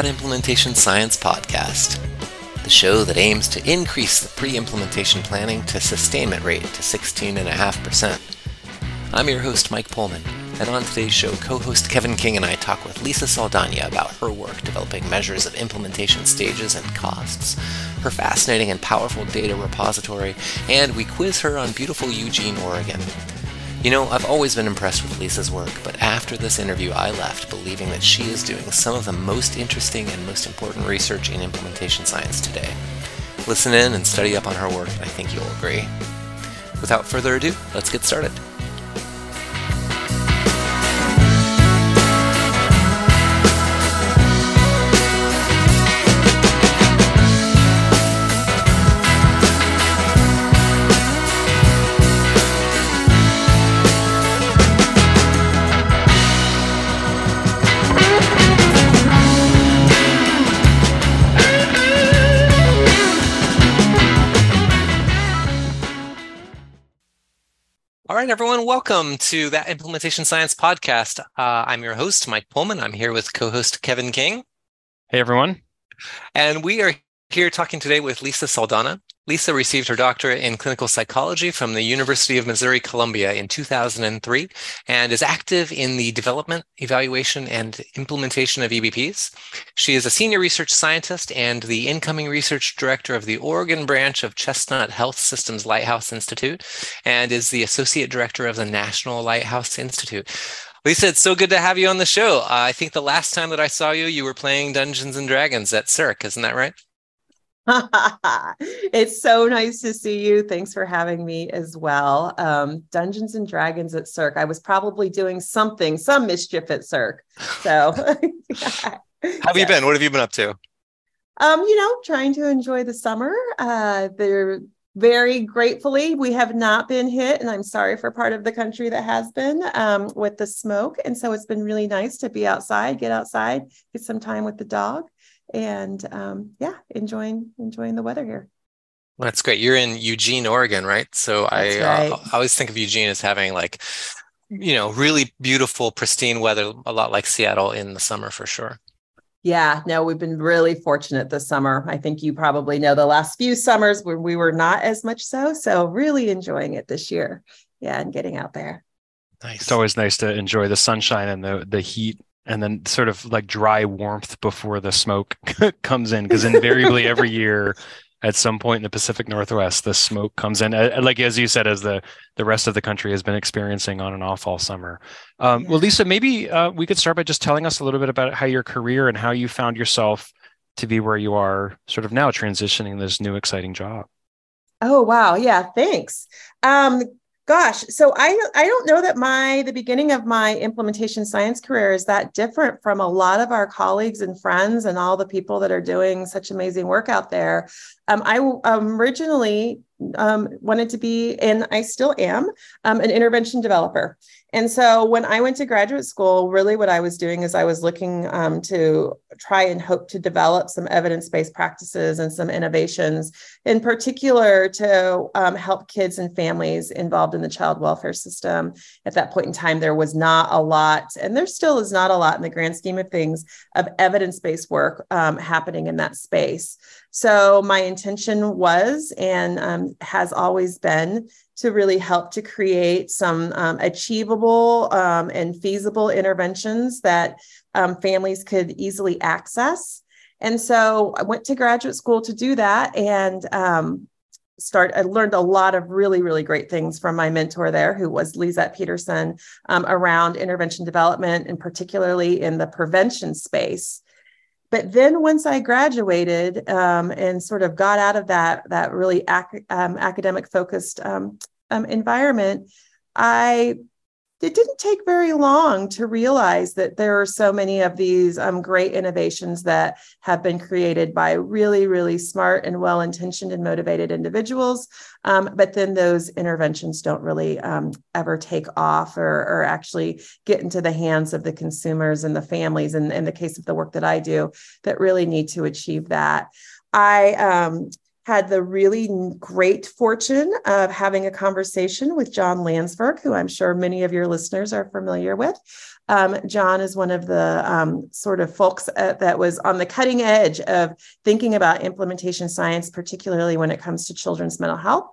That Implementation Science Podcast, the show that aims to increase the pre implementation planning to sustainment rate to 16.5%. I'm your host, Mike Pullmann, and on today's show, co host Kevin King and I talk with Lisa Saldana about her work developing measures of implementation stages and costs, her fascinating and powerful data repository, and we quiz her on beautiful Eugene, Oregon. You know, I've always been impressed with Lisa's work, but after this interview, I left believing that she is doing some of the most interesting and most important research in implementation science today. Listen in and study up on her work, and I think you'll agree. Without further ado, let's get started. Right, everyone, welcome to that Implementation Science podcast. Uh, I'm your host, Mike Pullmann. I'm here with co host Kevin King. Hey, everyone. And we are here talking today with Lisa Saldana. Lisa received her doctorate in clinical psychology from the University of Missouri Columbia in 2003 and is active in the development, evaluation, and implementation of EBPs. She is a senior research scientist and the incoming research director of the Oregon branch of Chestnut Health Systems Lighthouse Institute and is the associate director of the National Lighthouse Institute. Lisa, it's so good to have you on the show. Uh, I think the last time that I saw you, you were playing Dungeons and Dragons at SIRC, isn't that right? it's so nice to see you. Thanks for having me as well. Um, Dungeons and Dragons at SIRC. I was probably doing something, some mischief at SIRC. So, yeah. have you been? What have you been up to? Um, you know, trying to enjoy the summer. Uh, they're very gratefully, we have not been hit, and I'm sorry for part of the country that has been um, with the smoke. And so it's been really nice to be outside, get outside, get some time with the dog and um, yeah, enjoying enjoying the weather here. Well, that's great. You're in Eugene, Oregon, right? So I, uh, right. uh, I always think of Eugene as having like, you know, really beautiful, pristine weather, a lot like Seattle in the summer for sure. Yeah, no, we've been really fortunate this summer. I think you probably know the last few summers where we were not as much so. So really enjoying it this year. Yeah, and getting out there. Nice. It's always nice to enjoy the sunshine and the the heat and then sort of like dry warmth before the smoke comes in because invariably every year at some point in the Pacific Northwest the smoke comes in like as you said as the the rest of the country has been experiencing on and off all summer. Um, well, Lisa, maybe uh, we could start by just telling us a little bit about how your career and how you found yourself to be where you are sort of now transitioning this new exciting job. Oh wow, yeah, thanks. Um, gosh so i i don't know that my the beginning of my implementation science career is that different from a lot of our colleagues and friends and all the people that are doing such amazing work out there. Um, i um, originally um, wanted to be and i still am um, an intervention developer and so when I went to graduate school, really what I was doing is I was looking um, to try and hope to develop some evidence based practices and some innovations, in particular to um, help kids and families involved in the child welfare system. At that point in time, there was not a lot, and there still is not a lot in the grand scheme of things, of evidence based work um, happening in that space. So my intention was and um, has always been to really help to create some um, achievable um, and feasible interventions that um, families could easily access. And so I went to graduate school to do that and um, start I learned a lot of really really great things from my mentor there who was Lizette Peterson um, around intervention development and particularly in the prevention space but then once I graduated um, and sort of got out of that that really ac- um, academic focused um, um, environment, I it didn't take very long to realize that there are so many of these um, great innovations that have been created by really, really smart and well intentioned and motivated individuals. Um, but then those interventions don't really um, ever take off or, or, actually get into the hands of the consumers and the families. And in the case of the work that I do, that really need to achieve that. I, um, had the really great fortune of having a conversation with John Landsverk, who I'm sure many of your listeners are familiar with. Um, John is one of the um, sort of folks uh, that was on the cutting edge of thinking about implementation science, particularly when it comes to children's mental health.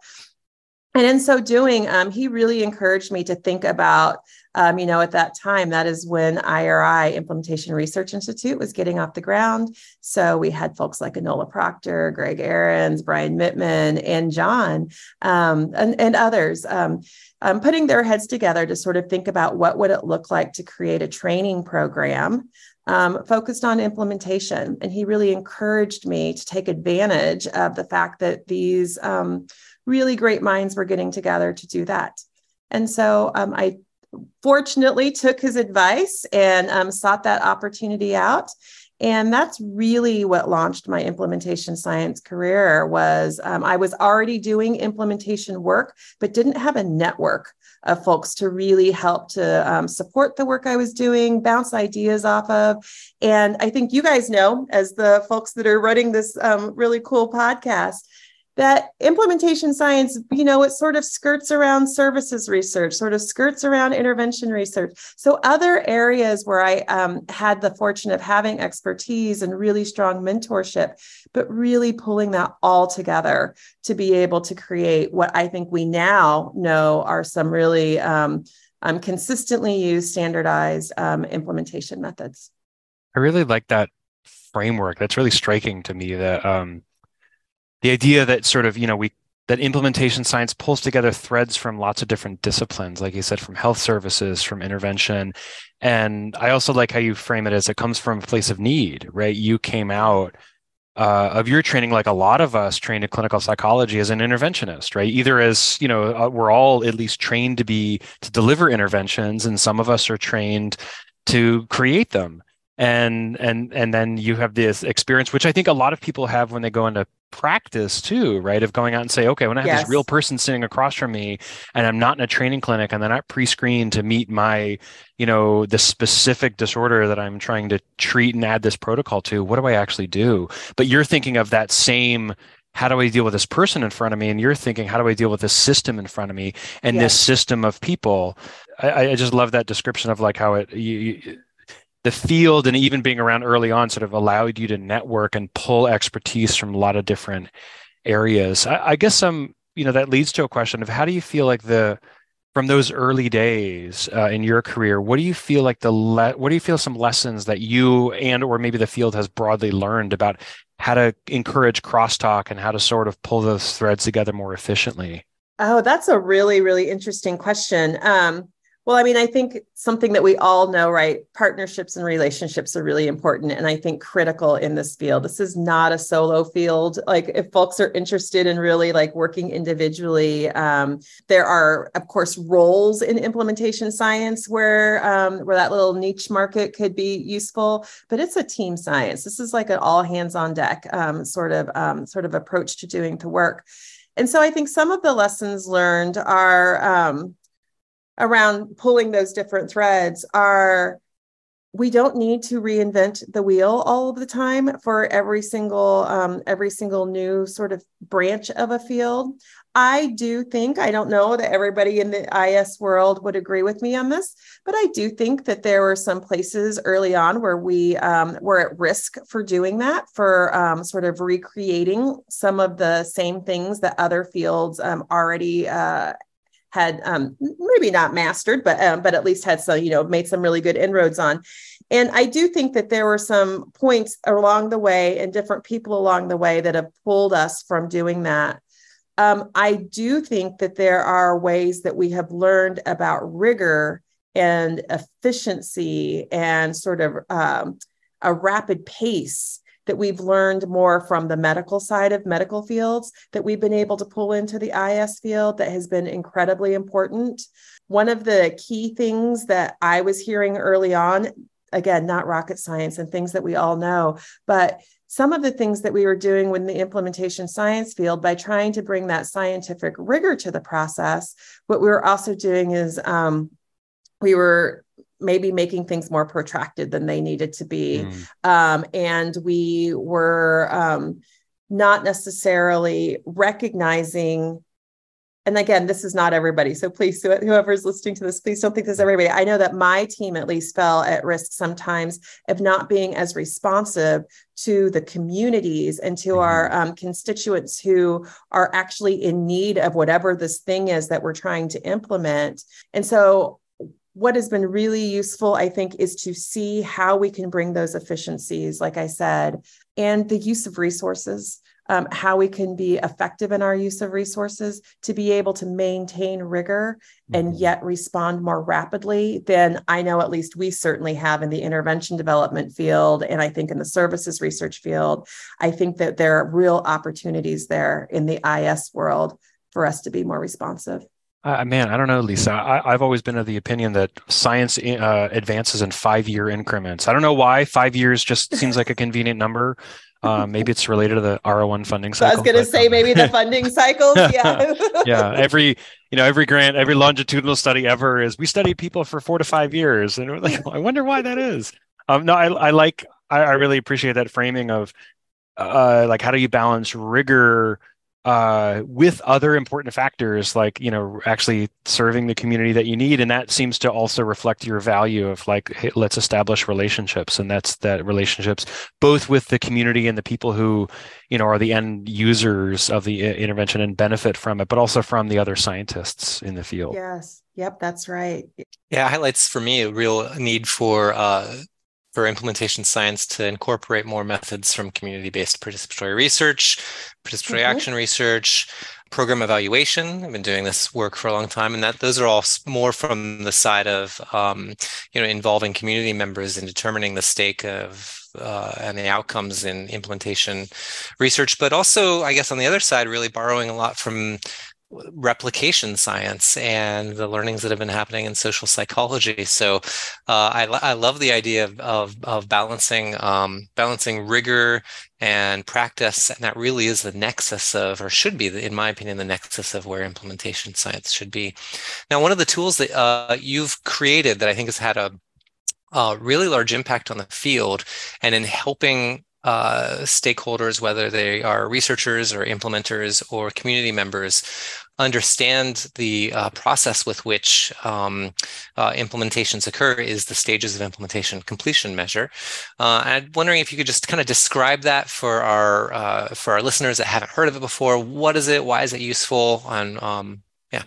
And in so doing, um, he really encouraged me to think about um, you know, at that time, that is when IRI, Implementation Research Institute, was getting off the ground. So we had folks like Enola Proctor, Greg Aarons, Brian Mittman, and John, um, and, and, others. Um, um, putting their heads together to sort of think about what would it look like to create a training program um, focused on implementation. And he really encouraged me to take advantage of the fact that these um, really great minds were getting together to do that. And so um, I fortunately took his advice and um, sought that opportunity out and that's really what launched my implementation science career was um, i was already doing implementation work but didn't have a network of folks to really help to um, support the work i was doing bounce ideas off of and i think you guys know as the folks that are running this um, really cool podcast that implementation science, you know, it sort of skirts around services research, sort of skirts around intervention research. So, other areas where I um, had the fortune of having expertise and really strong mentorship, but really pulling that all together to be able to create what I think we now know are some really um, um, consistently used, standardized um, implementation methods. I really like that framework. That's really striking to me that um, the idea that sort of you know we that implementation science pulls together threads from lots of different disciplines like you said from health services from intervention. And i also like how you frame it as it comes from a place of need right? You came out uh, of your training like a lot of us trained in clinical psychology as an interventionist right? Either as you know uh, we're all at least trained to be to deliver interventions and some of us are trained to create them. And and and then you have this experience which i think a lot of people have when they go into practice too right of going out and say okay when i have yes. this real person sitting across from me and i'm not in a training clinic and they're not pre-screened to meet my you know the specific disorder that i'm trying to treat and add this protocol to what do i actually do but you're thinking of that same how do I deal with this person in front of me? And you're thinking, how do I deal with this system in front of me and yes. this system of people? I, I, just love that description of like how it you, you, the field and even being around early on sort of allowed you to network and pull expertise from a lot of different areas. I, I guess some, you know, that leads to a question of how do you feel like the from those early days uh, in your career, what do you feel like the le- what do you feel some lessons that you and or maybe the field has broadly learned about how to encourage crosstalk and how to sort of pull those threads together more efficiently? Oh, that's a really really interesting question. Um, well, I mean, I think something that we all know, right? Partnerships and relationships are really important and I think critical in this field. This is not a solo field. Like if folks are interested in really like working individually, um, there are of course roles in implementation science where um, where that little niche market could be useful, but it's a team science. This is like an all hands on deck um, sort of um, sort of approach to doing the work. And so I think some of the lessons learned are um, around pulling those different threads are we don't need to reinvent the wheel all of the time for every single um, every single new sort of branch of a field. I do think i don't know that everybody in the is world would agree with me on this but i do think that there were some places early on where we um, were at risk for doing that for um, sort of recreating some of the same things that other fields um, already uh, had um, maybe not mastered, but um, but at least had some, you know, made some really good inroads on. And I do think that there were some points along the way and different people along the way that have pulled us from doing that. Um, I do think that there are ways that we have learned about rigor and efficiency and sort of um, a rapid pace that we've learned more from the medical side of medical fields that we've been able to pull into the IS field that has been incredibly important. One of the key things that I was hearing early on, again, not rocket science and things that we all know, but some of the things that we were doing with the implementation science field by trying to bring that scientific rigor to the process, what we were also doing is um, we were maybe making things more protracted than they needed to be. Mm. Um, and we were um, not necessarily recognizing and again, this is not everybody. So please, whoever's listening to this, please don't think this is everybody. I know that my team at least fell at risk sometimes of not being as responsive to the communities and to mm-hmm. our um, constituents who are actually in need of whatever this thing is that we're trying to implement. And so what has been really useful, I think, is to see how we can bring those efficiencies, like I said, and the use of resources um, how we can be effective in our use of resources to be able to maintain rigor and mm-hmm. yet respond more rapidly than I know at least we certainly have in the intervention development field. And I think in the services research field, I think that there are real opportunities there in the IS world for us to be more responsive. Uh, man, I don't know, Lisa. I, have always been of the opinion that science uh, advances in five year increments. I don't know why. Five years just seems like a convenient number. Uh, maybe it's related to the R01 funding cycle. I was going to say um, maybe the funding cycles. Yeah. yeah. Every, you know, every grant, every longitudinal study ever is we study people for four to five years. And we're like, I wonder why that is. Um, no, I, I like, I, I really appreciate that framing of uh, like, how do you balance rigor uh, with other important factors like you know actually serving the community that you need. And that seems to also reflect your value of like hey, let's establish relationships. And that's that relationships both with the community and the people who you know are the end users of the intervention and benefit from it but also from the other scientists in the field. Yes. Yep that's right. Yeah highlights for me a real need for uh, for implementation science to incorporate more methods from community-based participatory research, participatory mm-hmm. action research, program evaluation. I've been doing this work for a long time, and that those are all more from the side of um, you know involving community members in determining the stake of uh, and the outcomes in implementation research, but also, I guess, on the other side, really borrowing a lot from replication science and the learnings that have been happening in social psychology. So uh, I, I love the idea of, of, of balancing um, balancing rigor and practice, and that really is the nexus of, or should be, in my opinion, the nexus of where implementation science should be. Now, one of the tools that uh, you've created that I think has had a a really large impact on the field and in helping uh, stakeholders, whether they are researchers or implementers or community members, understand the uh, process with which um, uh, implementations occur is the stages of implementation completion measure. Uh, I'm wondering if you could just kind of describe that for our uh, for our listeners that haven't heard of it before. What is it? Why is it useful? And um, yeah.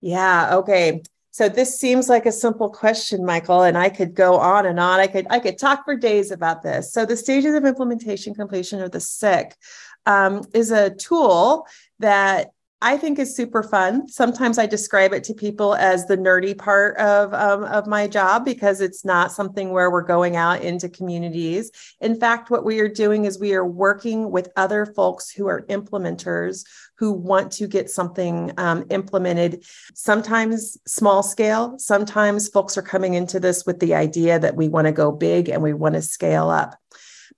Yeah. Okay. So this seems like a simple question, Michael, and I could go on and on. I could I could talk for days about this. So the stages of implementation completion or the SIC um, is a tool that I think is super fun. Sometimes I describe it to people as the nerdy part of, um, of my job because it's not something where we're going out into communities. In fact, what we are doing is we are working with other folks who are implementers who want to get something um, implemented, sometimes small scale. Sometimes folks are coming into this with the idea that we want to go big and we want to scale up.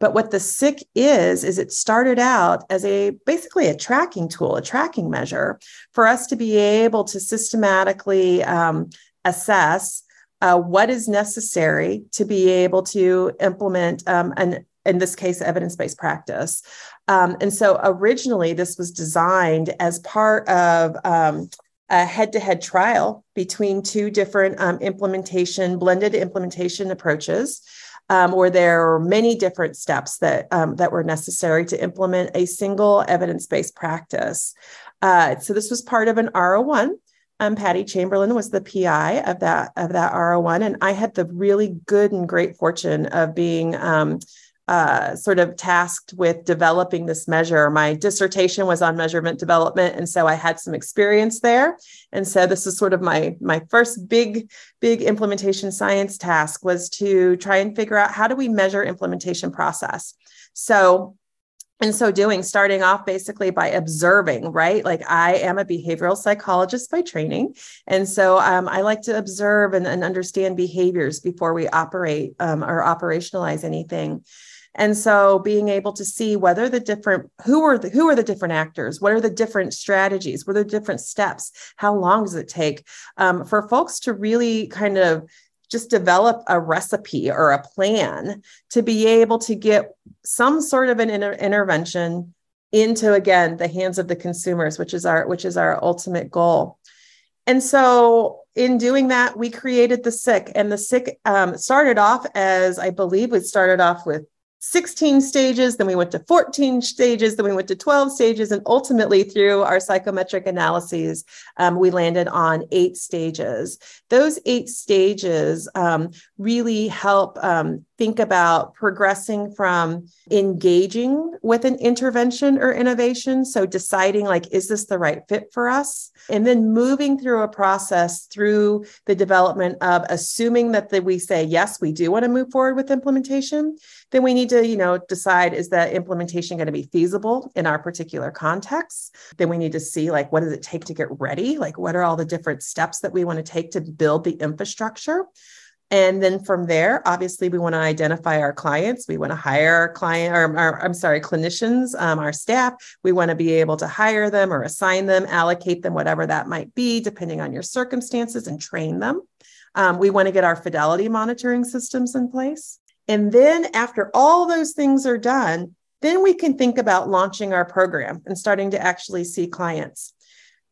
But what the SIC is, is it started out as a basically a tracking tool, a tracking measure for us to be able to systematically um, assess uh, what is necessary to be able to implement um, an in this case, evidence based practice. Um, and so originally, this was designed as part of um, a head to head trial between two different um, implementation, blended implementation approaches um, where there are many different steps that um, that were necessary to implement a single evidence-based practice. Uh, so this was part of an R01. Um, Patti Chamberlain was the PI of that of that R01, and I had the really good and great fortune of being um, uh, sort of tasked with developing this measure. My dissertation was on measurement development, and so I had some experience there. And so this is sort of my my first big big implementation science task was to try and figure out how do we measure implementation process. So in so doing, starting off basically by observing, right? Like I am a behavioral psychologist by training. And so um, I like to observe and, and, understand behaviors before we operate um, or operationalize anything. And so being able to see whether the different who are the who are the different actors, what are the different strategies, what are the different steps, how long does it take um, for folks to really kind of just develop a recipe or a plan to be able to get some sort of an inter- intervention into again the hands of the consumers which is our which is our ultimate goal. And so in doing that we created the SIC and the SIC um, started off as i believe we started off with 16 stages, then we went to 14 stages, then we went to 12 stages, and ultimately through our psychometric analyses, um, we landed on eight stages. Those eight stages um, really help um, think about progressing from engaging with an intervention or innovation. So deciding, like, is this the right fit for us? And then moving through a process through the development of assuming that the, we say, yes, we do want to move forward with implementation. Then we need to, you know, decide is that implementation going to be feasible in our particular context? Then we need to see, like, what does it take to get ready? Like, what are all the different steps that we want to take to build the infrastructure? And then from there, obviously, we want to identify our clients. We want to hire our client, or, or I'm sorry, clinicians, um, our staff. We want to be able to hire them or assign them, allocate them, whatever that might be, depending on your circumstances, and train them. Um, we want to get our fidelity monitoring systems in place. And then after all those things are done, then we can think about launching our program and starting to actually see clients.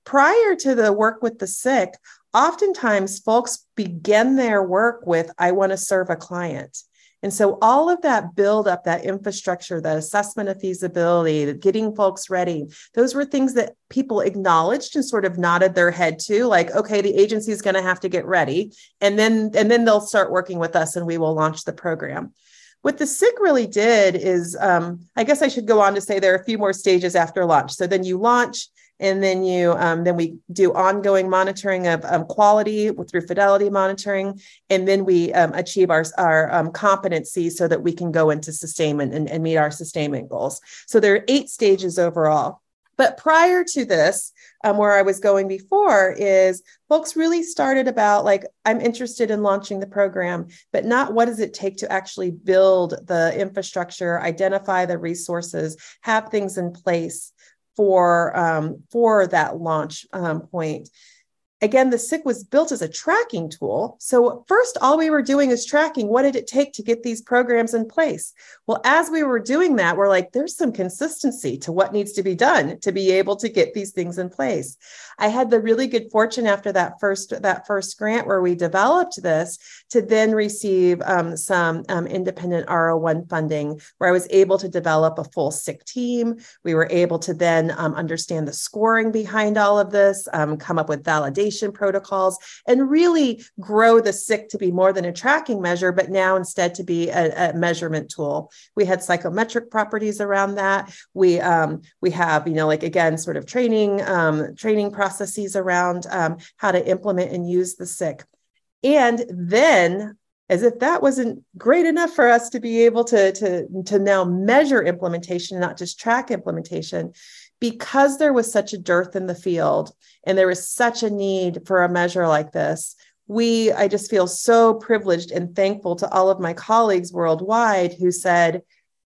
Prior to the work with the SIC, oftentimes folks begin their work with, I want to serve a client. And so all of that build up, that infrastructure, that assessment of feasibility, getting folks ready, those were things that people acknowledged and sort of nodded their head to, like, okay, the agency is going to have to get ready. And then, and then they'll start working with us and we will launch the program. What the SIC really did is, um, I guess I should go on to say there are a few more stages after launch. So then you launch, and then you um, then we do ongoing monitoring of um, quality through fidelity monitoring. And then we um, achieve our, our um, competency so that we can go into sustainment and, and meet our sustainment goals. So there are eight stages overall. But prior to this, um, where I was going before, is folks really started about like, I'm interested in launching the program, but not what does it take to actually build the infrastructure, identify the resources, have things in place for um, for that launch um, point again, the SIC was built as a tracking tool. So, first, all we were doing is tracking what did it take to get these programs in place? Well, as we were doing that, we're like, there's some consistency to what needs to be done to be able to get these things in place. I had the really good fortune after that first that first grant where we developed this to then receive um, some um, independent R01 funding where I was able to develop a full SIC team. We were able to then um, understand the scoring behind all of this, um, come up with validation protocols, and really grow the SIC to be more than a tracking measure, but now instead to be a, a measurement tool. We had psychometric properties around that. We um, we have you know like again sort of training um, training processes around um, how to implement and use the SIC. And then as if that wasn't great enough for us to be able to, to, to now measure implementation, not just track implementation, because there was such a dearth in the field and there was such a need for a measure like this we i just feel so privileged and thankful to all of my colleagues worldwide who said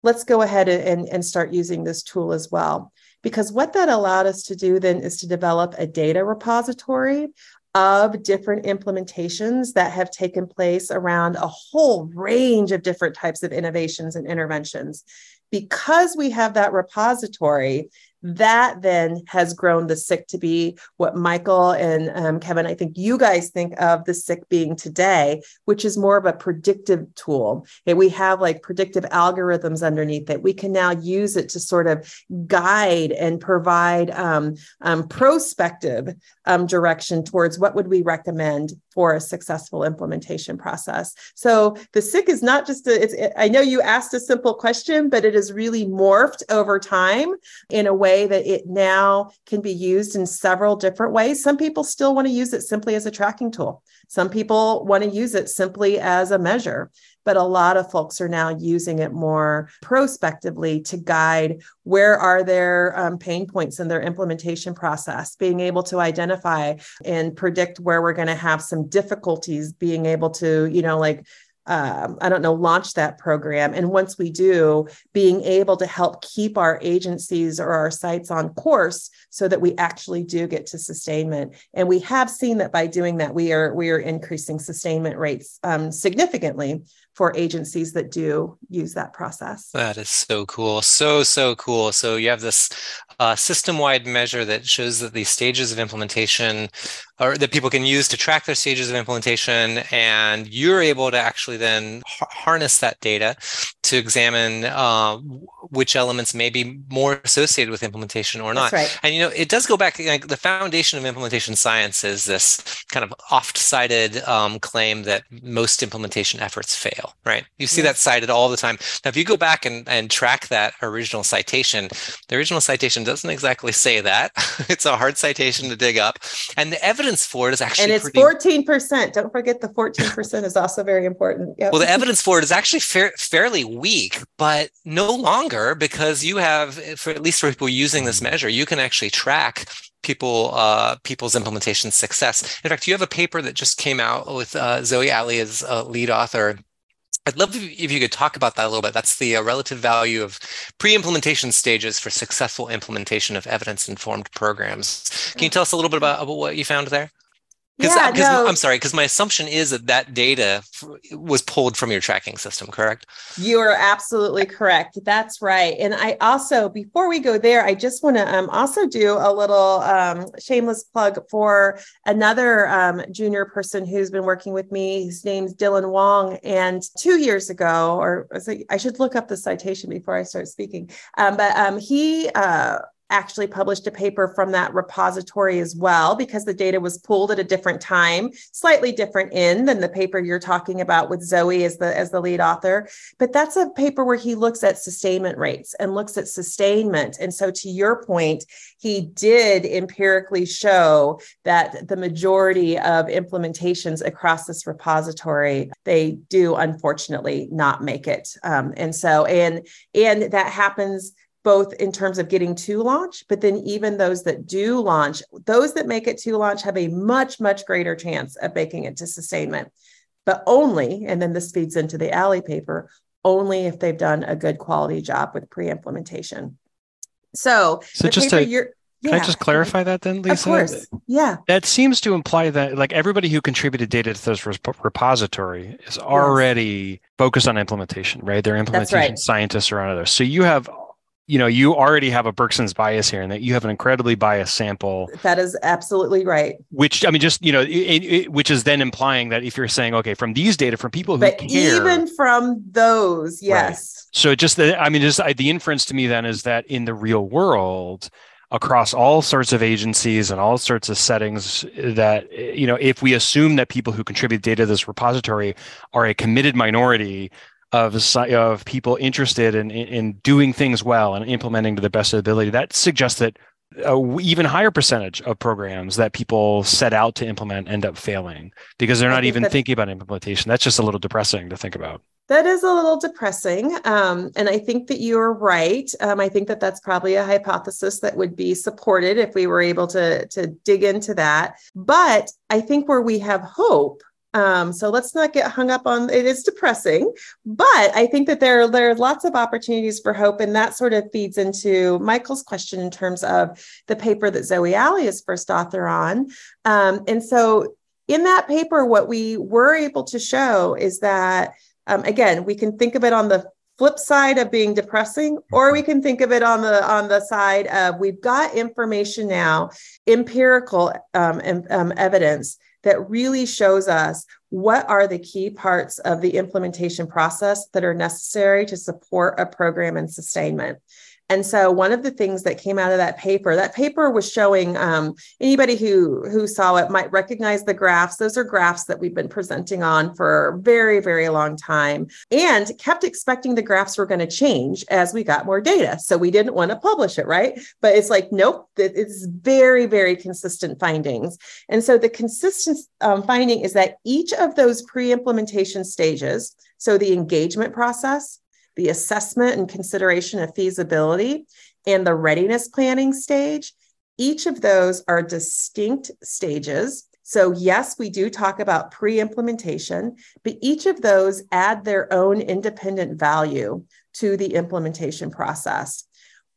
let's go ahead and, and start using this tool as well. Because what that allowed us to do then is to develop a data repository of different implementations that have taken place around a whole range of different types of innovations and interventions. Because we have that repository that then has grown the SIC to be what Michael and um, Kevin, I think you guys think of the SIC being today, which is more of a predictive tool. And we have like predictive algorithms underneath it. We can now use it to sort of guide and provide um, um, prospective um, direction towards what would we recommend for a successful implementation process. So the SIC is not just a, it's, it, I know you asked a simple question, but it has really morphed over time in a way that it now can be used in several different ways. Some people still want to use it simply as a tracking tool. Some people want to use it simply as a measure but a lot of folks are now using it more prospectively to guide where are their um, pain points in their implementation process being able to identify and predict where we're going to have some difficulties being able to you know like um, I don't know, launch that program. And once we do, being able to help keep our agencies or our sites on course so that we actually do get to sustainment. And we have seen that by doing that, we are we are increasing sustainment rates um, significantly for agencies that do use that process. That is so cool. So, so cool. So you have this uh, system-wide measure that shows that the stages of implementation or that people can use to track their stages of implementation and you're able to actually then harness that data to examine uh, which elements may be more associated with implementation or not right. and you know it does go back like the foundation of implementation science is this kind of oft-cited um, claim that most implementation efforts fail right you see that cited all the time now if you go back and, and track that original citation the original citation doesn't exactly say that it's a hard citation to dig up and the evidence for it is actually and it's fourteen percent. Don't forget the fourteen percent is also very important. Yep. Well, the evidence for it is actually fa- fairly weak, but no longer because you have, for at least for people using this measure, you can actually track people uh, people's implementation success. In fact, you have a paper that just came out with uh, Zoe Alley as a lead author I'd love if you could talk about that a little bit. That's the uh, relative value of pre-implementation stages for successful implementation of evidence-informed programs. Can you tell us a little bit about, about what you found there? Because yeah, no. I'm sorry, because my assumption is that that data was pulled from your tracking system, correct? You are absolutely correct. That's right. And I also, before we go there, I just want to um, also do a little um, shameless plug for another um, junior person who's been working with me. His name's Dylan Wong. And two years ago, or I should look up the citation before I start speaking, um, but um, he uh, actually published a paper from that repository as well because the data was pulled at a different time slightly different in than the paper you're talking about with zoe as the as the lead author. But that's a paper where he looks at sustainment rates and looks at sustainment. And so to your point he did empirically show that the majority of implementations across this repository they do unfortunately not make it. Um, and so and and that happens both in terms of getting to launch, but then even those that do launch, those that make it to launch have a much, much greater chance of making it to sustainment. But only, and then this feeds into the alley paper, only if they've done a good quality job with pre-implementation. So, so just to, yeah. can I just clarify that then, Lisa? Of course. Yeah. That seems to imply that like everybody who contributed data to this repository is already yes. focused on implementation, right? They're implementation right. scientists or others. So you have you know you already have a Berkson's bias here and that you have an incredibly biased sample. That is absolutely right. Which i mean just you know it, it, which is then implying that if you're saying okay from these data from people who but care. even from those yes. Right. so just the i mean just I, the inference to me then is that in the real world across all sorts of agencies and all sorts of settings that you know if we assume that people who contribute data to this repository are a committed minority of of people interested in, in doing things well and implementing to the best of ability, that suggests that a even higher percentage of programs that people set out to implement end up failing because they're not even thinking about implementation. That's just a little depressing to think about. That is a little depressing. Um, and I think that you're right. Um, I think that that's probably a hypothesis that would be supported if we were able to, to dig into that. But I think where we have hope um, so let's not get hung up on it is depressing, but I think that there, there are lots of opportunities for hope. And that sort of feeds into Michael's question in terms of the paper that Zoe Alley is first author on. Um, and so in that paper, what we were able to show is that, um, again, we can think of it on the flip side of being depressing or we can think of it on the on the side of we've got information now empirical um, um, evidence that really shows us what are the key parts of the implementation process that are necessary to support a program and sustainment. And so one of the things that came out of that paper, that paper was showing um, anybody who who saw it might recognize the graphs. Those are graphs that we've been presenting on for a very, very long time and kept expecting the graphs were going to change as we got more data. So we didn't want to publish it, right? But it's like, nope, it's very, very consistent findings. And so the consistent um, finding is that each of those pre-implementation stages, so the engagement process, the assessment and consideration of feasibility, and the readiness planning stage. Each of those are distinct stages. So, yes, we do talk about pre implementation, but each of those add their own independent value to the implementation process.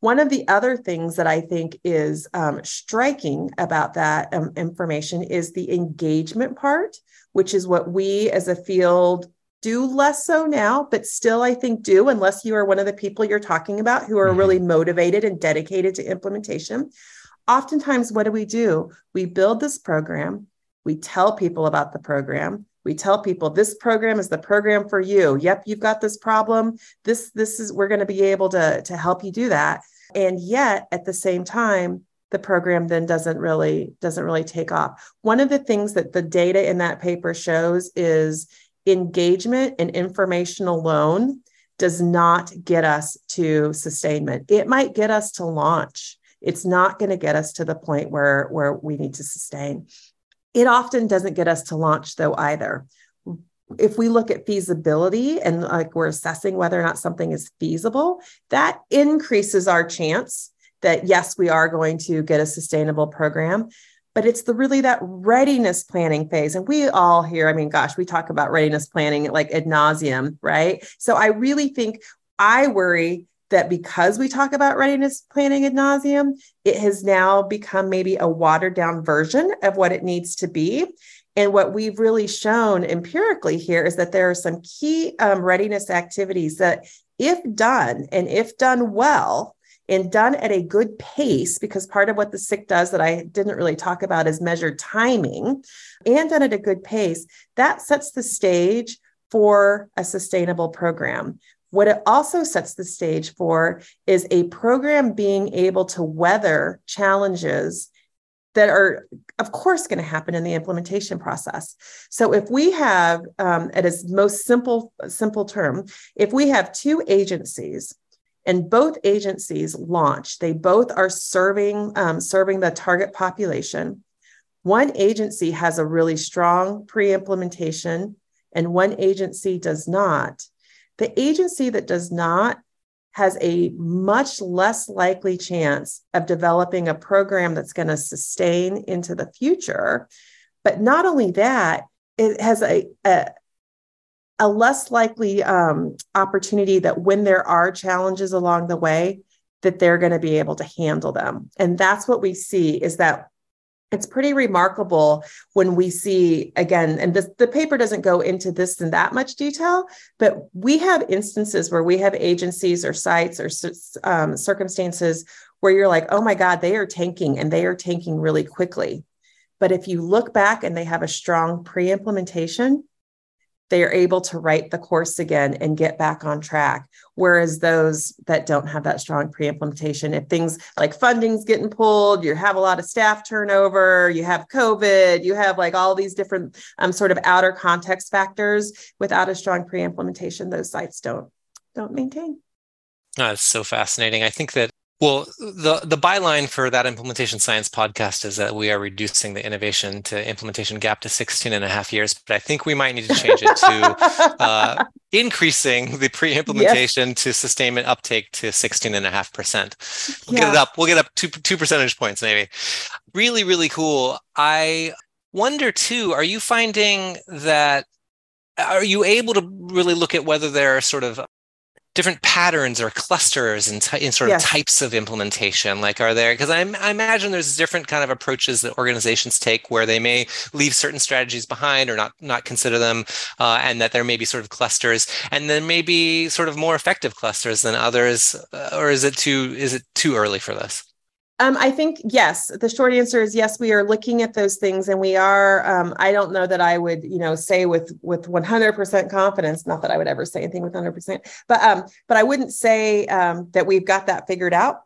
One of the other things that I think is um, striking about that um, information is the engagement part, which is what we as a field do less so now, but still, I think do, unless you are one of the people you're talking about who are mm-hmm. really motivated and dedicated to implementation. Oftentimes, what do we do? We build this program, we tell people about the program. We tell people this program is the program for you. Yep, you've got this problem. This this is we're going to be able to to help you do that. And yet at the same time, the program then doesn't really doesn't really take off. One of the things that the data in that paper shows is engagement and information alone does not get us to sustainment. It might get us to launch. It's not going to get us to the point where, where we need to sustain. It often doesn't get us to launch, though, either. If we look at feasibility and like we're assessing whether or not something is feasible, that increases our chance that yes, we are going to get a sustainable program but it's the really that readiness planning phase. And we all here, I mean, gosh, we talk about readiness planning like ad nauseum, right? So I really think I worry that because we talk about readiness planning ad nauseum, it has now become maybe a watered down version of what it needs to be. And what we've really shown empirically here is that there are some key um, readiness activities that, if done and if done well, and done at a good pace, because part of what the SIC does that I didn't really talk about is measured timing and done at a good pace, that sets the stage for a sustainable program. What it also sets the stage for is a program being able to weather challenges that are, of course, going to happen in the implementation process. So, if we have, um, at its most simple simple term, if we have two agencies and both agencies launch they both are serving um, serving the target population. One agency has a really strong pre-implementation and one agency does not. The agency that does not has a much less likely chance of developing a program that's going to sustain into the future. But not only that it has a, a, a less likely um, opportunity that when there are challenges along the way that they're going to be able to handle them. And that's what we see is that it's pretty remarkable when we see again and this, the paper doesn't go into this in that much detail but we have instances where we have agencies or sites or um, circumstances where you're like oh my god they are tanking and they are tanking really quickly. But if you look back and they have a strong pre-implementation they are able to write the course again and get back on track. Whereas those that don't have that strong pre implementation, if things like funding's getting pulled, you have a lot of staff turnover, you have COVID, you have like all these different um, sort of outer context factors without a strong pre implementation, those sites don't don't maintain. That's so fascinating. I think that well, the the byline for that implementation science podcast is that we are reducing the innovation to implementation gap to 16 and a half years, but I think we might need to change it to uh, increasing the pre-implementation yes. to sustainment uptake to 16 and a half percent. We'll yeah. get it up. We'll get up two, two percentage points maybe. Really, really cool. I wonder too, are you finding that are you able to really look at whether there are sort of different patterns or clusters in, t- in sort of types of implementation like are there because I, I, imagine there's different kind of approaches that organizations take where they may leave certain strategies behind or not not consider them uh, and that there may be sort of clusters and then maybe sort of more effective clusters than others uh, or is it too is it too early for this um, I think yes. The short answer is yes. We are looking at those things, and we are. Um, I don't know that I would, you know, say with with one hundred percent confidence. Not that I would ever say anything with hundred percent, but um, but I wouldn't say um, that we've got that figured out.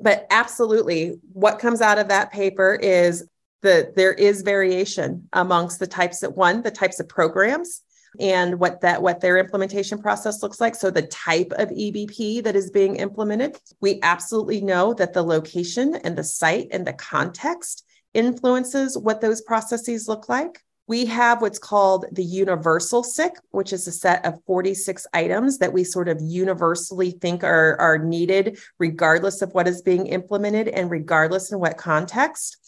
But absolutely, what comes out of that paper is that there is variation amongst the types that one, the types of programs and what that what their implementation process looks like so the type of ebp that is being implemented we absolutely know that the location and the site and the context influences what those processes look like we have what's called the universal SIC which is a set of 46 items that we sort of universally think are, are needed, regardless of what is being implemented and regardless in what context.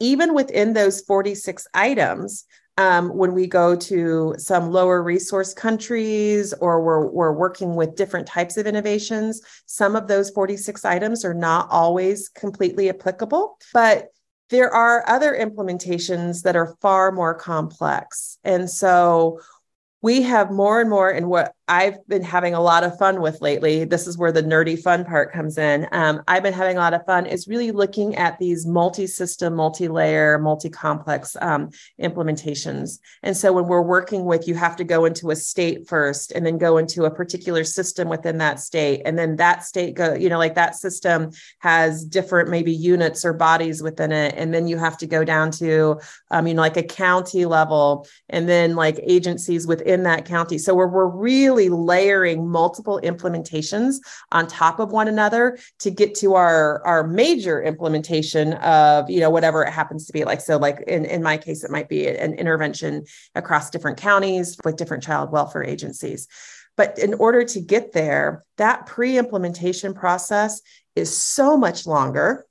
Even within those 46 items, um, when we go to some lower resource countries or we're, we're working with different types of innovations, some of those 46 items are not always completely applicable, but there are other implementations that are far more complex. And so we have more and more and what i've been having a lot of fun with lately. This is where the nerdy fun part comes in. Um, i've been having a lot of fun is really looking at these multi-system multi-layer multi-complex um, implementations. And so when we're working with you have to go into a state first and then go into a particular system within that state. And then that state go you know like that system has different maybe units or bodies within it. And then you have to go down to um, you know like a county level and then like agencies within that county. So we're, we're really layering multiple implementations on top of one another to get to our, our major implementation of, you know, whatever it happens to be like. So like in, in my case, it might be an intervention across different counties with different child welfare agencies. But in order to get there, that pre-implementation process is so much longer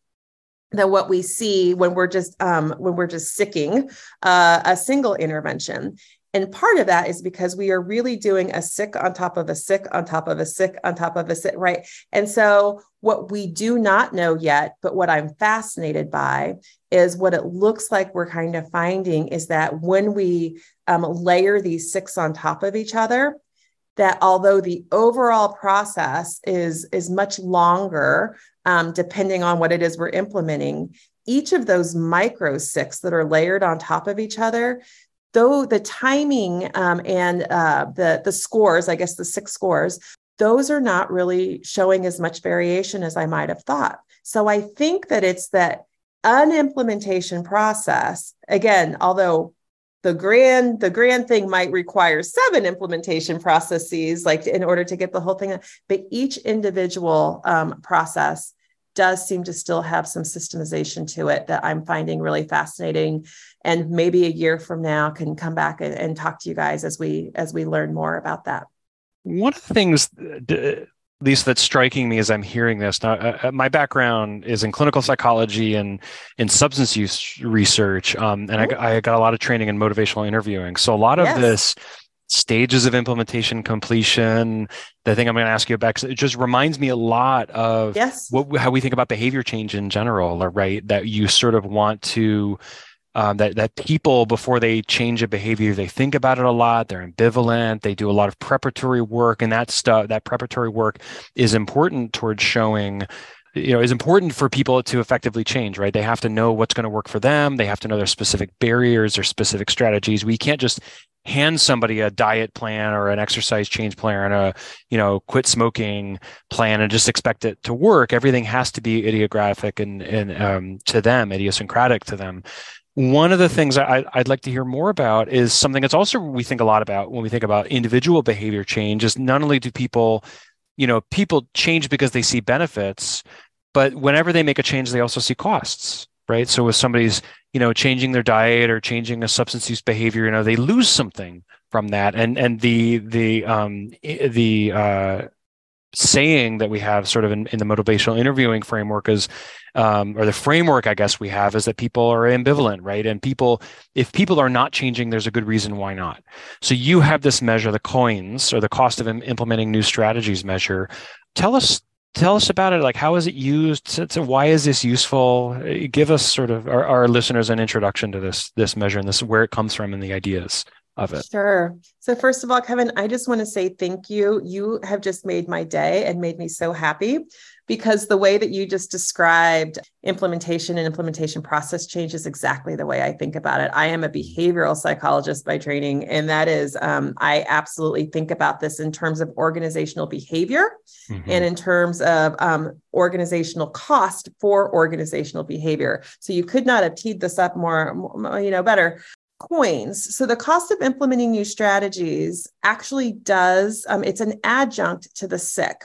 than what we see when we're just um, when we're just sicking uh, a single intervention and part of that is because we are really doing a SIC on top of a SIC on top of a SIC on top of a SIC, right? And so, what we do not know yet, but what I'm fascinated by is what it looks like we're kind of finding is that when we um, layer these SICs on top of each other, that although the overall process is is much longer, um, depending on what it is we're implementing, each of those micro SICs that are layered on top of each other though the timing um, and uh, the the scores, I guess the SIC scores, those are not really showing as much variation as I might have thought. So I think that it's that unimplementation process. Again, although the grand the grand thing might require seven implementation processes like in order to get the whole thing but each individual um, process does seem to still have some systemization to it that I'm finding really fascinating. And maybe a year from now can come back and, and talk to you guys as we as we learn more about that. One of the things, at least that's striking me as I'm hearing this. Now, uh, uh, my background is in clinical psychology and in substance use research, um, and I, I, got a lot of training in motivational interviewing. So a lot of yes. this stages of implementation completion the thing i'm going to ask you about it just reminds me a lot of yes. what, how we think about behavior change in general right that you sort of want to um, that that people before they change a behavior they think about it a lot they're ambivalent they do a lot of preparatory work and that stuff that preparatory work is important towards showing you know is important for people to effectively change right? They have to know what's going to work for them they have to know their specific barriers or specific strategies. We can't just hand somebody a diet plan or an exercise change plan or a you know quit smoking plan and just expect it to work everything has to be idiographic and, and um, to them idiosyncratic to them. One of the things I, would like to hear more about is something that's also we think a lot about when we think about individual behavior change is not only do people you know people change because they see benefits but whenever they make a change they also see costs right? So if somebody's you know changing their diet or changing a substance use behavior you know they lose something from that. And and the the um the uh saying that we have sort of in, in the motivational interviewing framework is um, or the framework i guess we have is that people are ambivalent right? And people if people are not changing there's a good reason why not. So you have this measure the COINS or the cost of implementing new strategies measure. Tell us tell us about it. Like how is it used? Why is this useful? Give us sort of our, our, listeners an introduction to this this measure and this where it comes from and the ideas of it sure so first of all kevin i just want to say thank you you have just made my day and made me so happy because the way that you just described implementation and implementation process change is exactly the way I think about it. I am a behavioral psychologist by training, and that is, um, I absolutely think about this in terms of organizational behavior mm-hmm. and in terms of um, organizational cost for organizational behavior. So you could not have teed this up more, you know, better COINS. So the cost of implementing new strategies actually does, um, it's an adjunct to the SIC.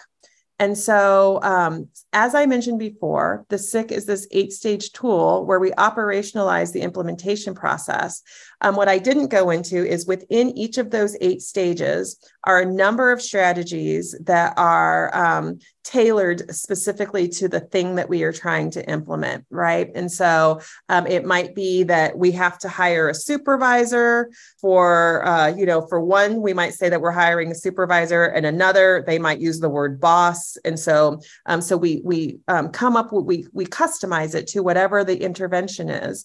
And so, um, as I mentioned before, the SIC is this eight stage tool where we operationalize the implementation process. Um, what I didn't go into is within each of those eight stages are a number of strategies that are um, tailored specifically to the thing that we are trying to implement, right? And so um, it might be that we have to hire a supervisor for, uh, you know, for one, we might say that we're hiring a supervisor, and another, they might use the word boss. And so, um, so we we um, come up with we we customize it to whatever the intervention is.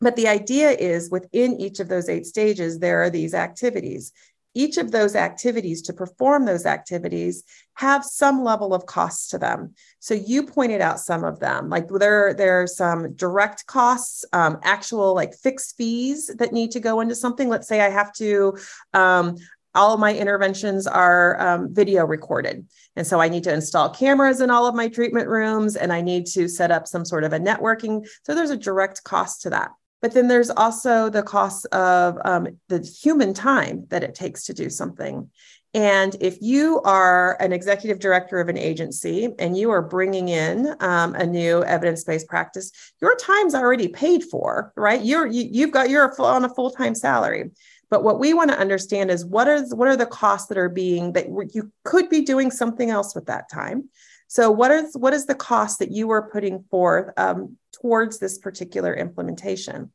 But the idea is within each of those eight stages, there are these activities. each of those activities to perform those activities have some level of costs to them. So you pointed out some of them, like there, there are some direct costs, um, actual like fixed fees that need to go into something. Let's say I have to, um, all of my interventions are um, video recorded. And so I need to install cameras in all of my treatment rooms and I need to set up some sort of a networking. So there's a direct cost to that. But then there's also the cost of um, the human time that it takes to do something. And if you are an executive director of an agency and you are bringing in um, a new evidence-based practice, your time's already paid for, right? You're you, you have got you're on a full-time salary. But what we want to understand is what are what are the costs that are being that you could be doing something else with that time. So what is what is the cost that you are putting forth um, towards this particular implementation?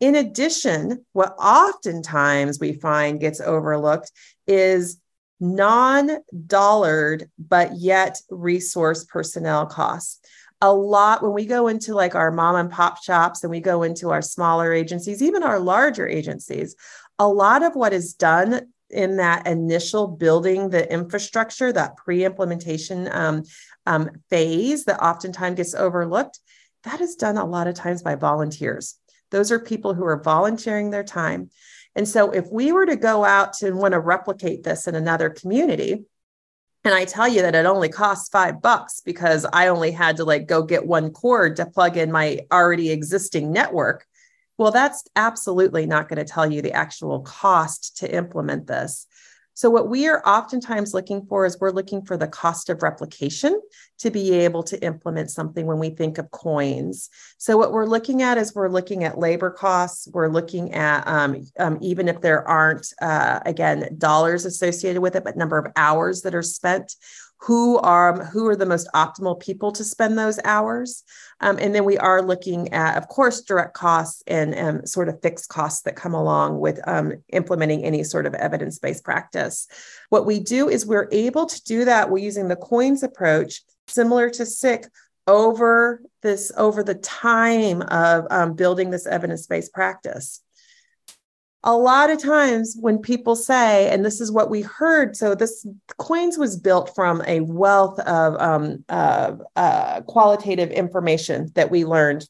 In addition, what oftentimes we find gets overlooked is non dollared, but yet resource personnel costs. A lot when we go into like our mom and pop shops and we go into our smaller agencies, even our larger agencies, a lot of what is done in that initial building the infrastructure, that pre implementation um, um, phase that oftentimes gets overlooked, that is done a lot of times by volunteers. Those are people who are volunteering their time. And so if we were to go out and want to replicate this in another community, and I tell you that it only costs five bucks because I only had to like go get one cord to plug in my already existing network. Well, that's absolutely not going to tell you the actual cost to implement this. So, what we are oftentimes looking for is we're looking for the cost of replication to be able to implement something when we think of COINS. So, what we're looking at is we're looking at labor costs, we're looking at um, um, even if there aren't, uh, again, dollars associated with it, but number of hours that are spent who are who are the most optimal people to spend those hours. Um, and then we are looking at of course direct costs and um, sort of fixed costs that come along with um, implementing any sort of evidence-based practice. What we do is we're able to do that we're using the COINS approach similar to SIC over this over the time of um, building this evidence-based practice a lot of times when people say, and this is what we heard, so this COINS was built from a wealth of um, uh, uh, qualitative information that we learned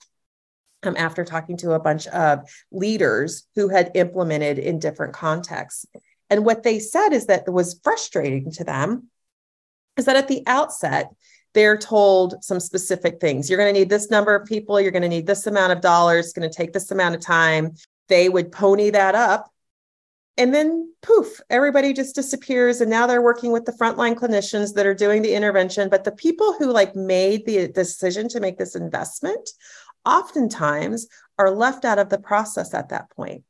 um, after talking to a bunch of leaders who had implemented in different contexts. And what they said is that was frustrating to them is that at the outset, they're told some specific things. You're going to need this number of people. You're going to need this amount of dollars. It's going to take this amount of time they would pony that up and then poof everybody just disappears and now they're working with the frontline clinicians that are doing the intervention. But the people who like made the decision to make this investment oftentimes are left out of the process at that point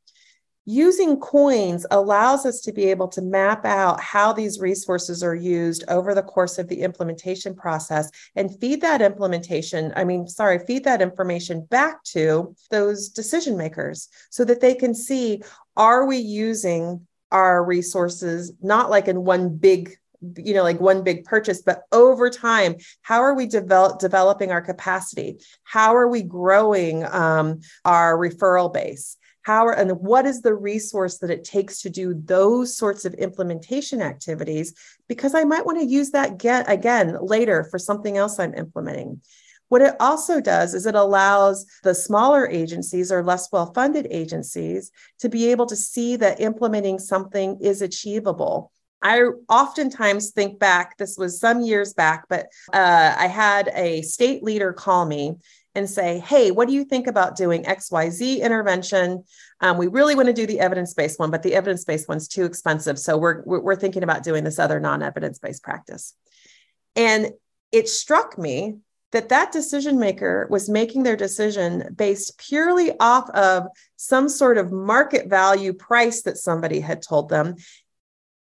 using COINS allows us to be able to map out how these resources are used over the course of the implementation process and feed that implementation i mean sorry feed that information back to those decision makers so that they can see are we using our resources not like in one big you know like one big purchase but over time how are we develop, developing our capacity? How are we growing um, our referral base how and what is the resource that it takes to do those sorts of implementation activities because i might want to use that get again later for something else i'm implementing what it also does is it allows the smaller agencies or less well funded agencies to be able to see that implementing something is achievable. I oftentimes think back, this was some years back, but uh, I had a state leader call me and say, Hey, what do you think about doing XYZ intervention? Um, we really want to do the evidence based one, but the evidence based one's too expensive. So we're, we're thinking about doing this other non evidence based practice. And it struck me that that decision maker was making their decision based purely off of some sort of market value price that somebody had told them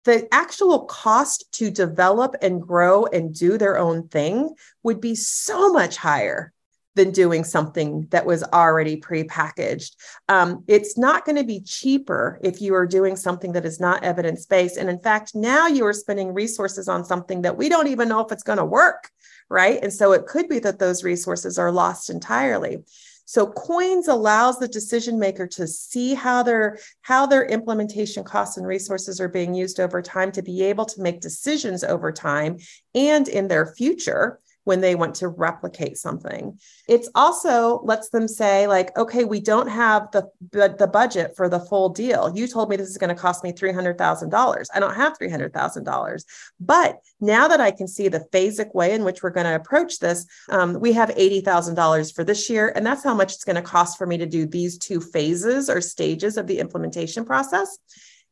the actual cost to develop and grow and do their own thing would be so much higher than doing something that was already prepackaged. Um, it's not going to be cheaper if you are doing something that is not evidence based. And in fact, now you are spending resources on something that we don't even know if it's going to work right? And so it could be that those resources are lost entirely. So COINS allows the decision maker to see how their how their implementation costs and resources are being used over time to be able to make decisions over time and in their future when they want to replicate something. It's also lets them say like, okay, we don't have the the, budget for the full deal. You told me this is going to cost me $300,000. I don't have $300,000. But now that I can see the phasic way in which we're going to approach this, um, we have $80,000 for this year. And that's how much it's going to cost for me to do these two phases or stages of the implementation process.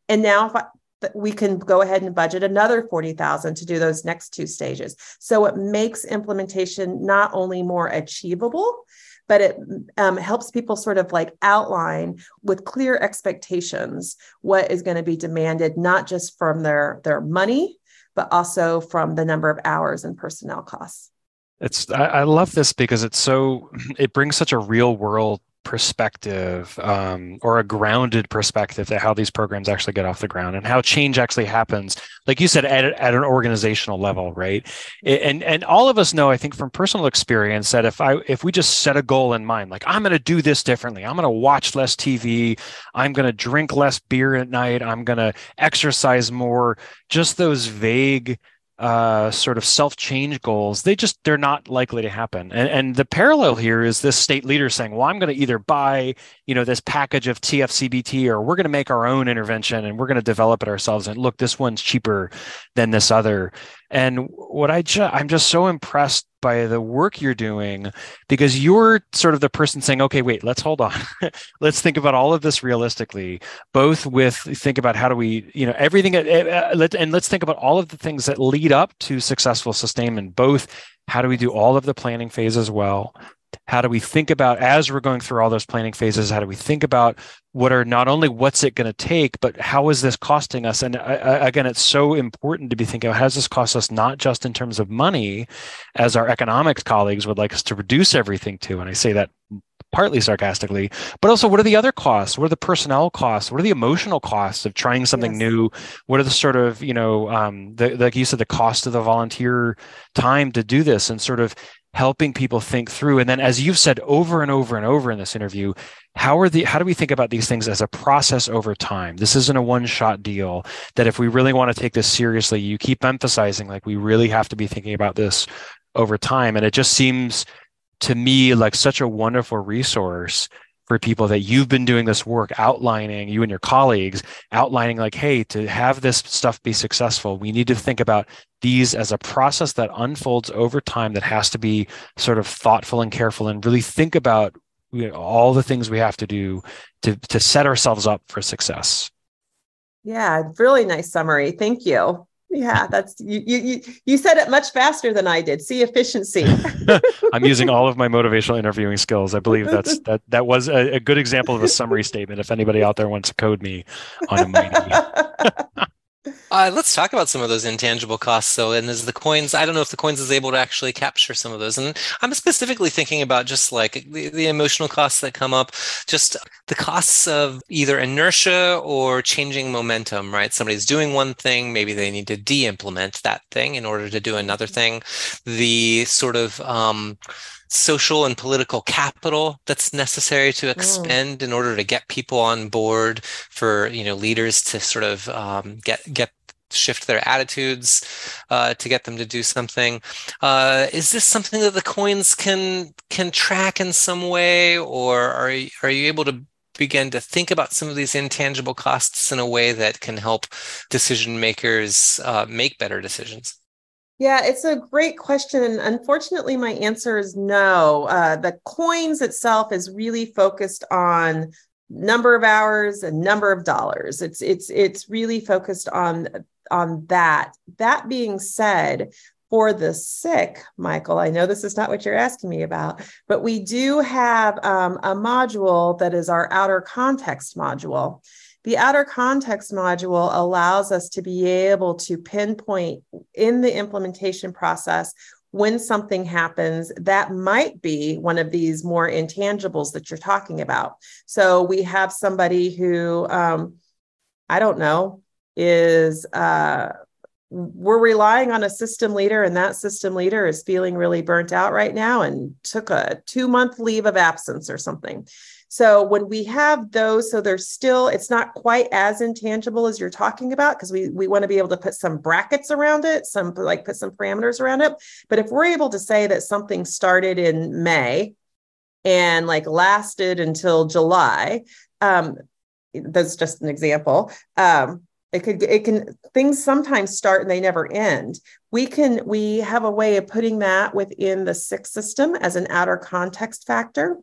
And now if I, we can go ahead and budget another 40,000 to do those next two stages. So it makes implementation not only more achievable, but it um, helps people sort of like outline with clear expectations what is going to be demanded, not just from their, their money, but also from the number of hours and personnel costs. It's I, I love this because it's so it brings such a real world perspective um, or a grounded perspective to how these programs actually get off the ground and how change actually happens like you said at, at an organizational level right? And and all of us know i think from personal experience that if i if we just set a goal in mind like i'm going to do this differently. I'm going to watch less tv i'm going to drink less beer at night. I'm going to exercise more just those vague uh, sort of self-change goals, they just they're not likely to happen. And, and the parallel here is this state leader saying, "Well, I'm going to either buy, you know, this package of TFCBT, or we're going to make our own intervention and we're going to develop it ourselves. And look, this one's cheaper than this other." And what I ju- I'm just so impressed by the work you're doing because you're sort of the person saying, okay, wait, let's hold on. let's think about all of this realistically, both with think about how do we, you know, everything, uh, uh, and let's think about all of the things that lead up to successful sustainment, both how do we do all of the planning phase as well? How do we think about as we're going through all those planning phases how do we think about what are not only what's it going to take but how is this costing us? And I, I, again it's so important to be thinking how does this cost us not just in terms of money as our economics colleagues would like us to reduce everything to? And i say that partly sarcastically but also what are the other costs? What are the personnel costs? What are the emotional costs of trying something yes. new? What are the sort of you know um the, like you said the cost of the volunteer time to do this and sort of helping people think through. And then as you've said over and over and over in this interview how are the how do we think about these things as a process over time? This isn't a one shot deal that if we really want to take this seriously you keep emphasizing like we really have to be thinking about this over time. And it just seems to me like such a wonderful resource for people that you've been doing this work outlining you and your colleagues outlining like hey to have this stuff be successful we need to think about these as a process that unfolds over time that has to be sort of thoughtful and careful and really think about you know, all the things we have to do to to set ourselves up for success. Yeah really nice summary. Thank you yeah, that's you, you. You said it much faster than I did. See efficiency. I'm using all of my motivational interviewing skills. I believe that's that. That was a, a good example of a summary statement. If anybody out there wants to code me on a mighty. Uh, let's talk about some of those intangible costs, though. And as the COINS, I don't know if the COINS is able to actually capture some of those. And I'm specifically thinking about just like the, the emotional costs that come up, just the costs of either inertia or changing momentum, right? Somebody's doing one thing, maybe they need to de implement that thing in order to do another thing. The sort of, um, social and political capital that's necessary to mm. expend mm. in order to get people on board for you know leaders to sort of um, get get shift their attitudes uh, to get them to do something. Uh, is this something that the COINS can can track in some way, or are you, are you able to begin to think about some of these intangible costs in a way that can help decision makers uh, make better decisions? Yeah, it's a great question. And unfortunately, my answer is no. Uh, the COINS itself is really focused on number of hours and number of dollars. It's it's it's really focused on on that. That being said, for the SIC, Michael, I know this is not what you're asking me about, but we do have um, a module that is our outer context module. The outer context module allows us to be able to pinpoint in the implementation process when something happens that might be one of these more intangibles that you're talking about. So we have somebody who, um, I don't know, is uh, we're relying on a system leader and that system leader is feeling really burnt out right now and took a two month leave of absence or something so when we have those so they're still it's not quite as intangible as you're talking about because we we want to be able to put some brackets around it some like put some parameters around it. But if we're able to say that something started in may and like lasted until july um that's just an example um it could it can things sometimes start and they never end. We can we have a way of putting that within the SIC system as an outer context factor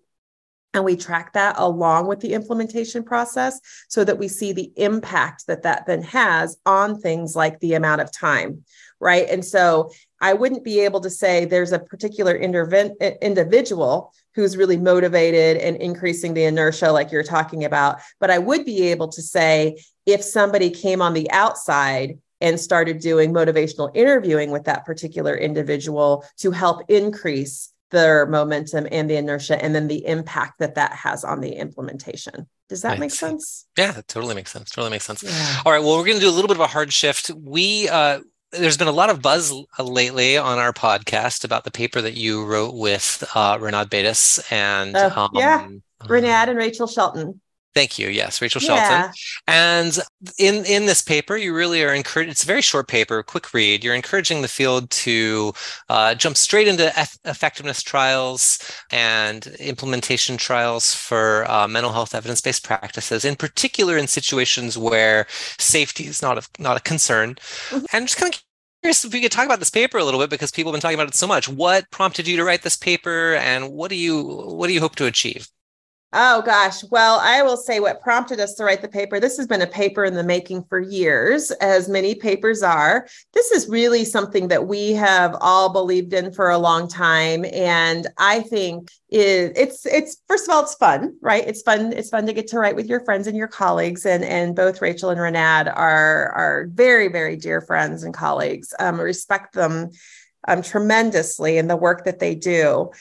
and we track that along with the implementation process so that we see the impact that that then has on things like the amount of time right? And so i wouldn't be able to say there's a particular interven- individual who's really motivated and increasing the inertia like you're talking about but i would be able to say if somebody came on the outside and started doing motivational interviewing with that particular individual to help increase their momentum and the inertia and then the impact that that has on the implementation does that I make see. sense yeah that totally makes sense totally makes sense yeah. all right well we're going to do a little bit of a hard shift we uh there's been a lot of buzz lately on our podcast about the paper that you wrote with uh, Rinad Beidas and uh, um, yeah, Rinad and Rachel Shelton. Thank you. Yes, Rachel yeah. Shelton. And in in this paper, you really are encouraged. It's a very short paper, quick read. You're encouraging the field to uh, jump straight into eff- effectiveness trials and implementation trials for uh, mental health evidence based practices, in particular in situations where safety is not a not a concern. Mm-hmm. And just kind of curious if we could talk about this paper a little bit because people have been talking about it so much. What prompted you to write this paper, and what do you what do you hope to achieve? Oh gosh. Well, I will say what prompted us to write the paper. This has been a paper in the making for years, as many papers are. This is really something that we have all believed in for a long time. And I think it, it's it's first of all, it's fun, right? It's fun, it's fun to get to write with your friends and your colleagues. And and both Rachel and Rinad are are very, very dear friends and colleagues. Um, respect them um, tremendously in the work that they do.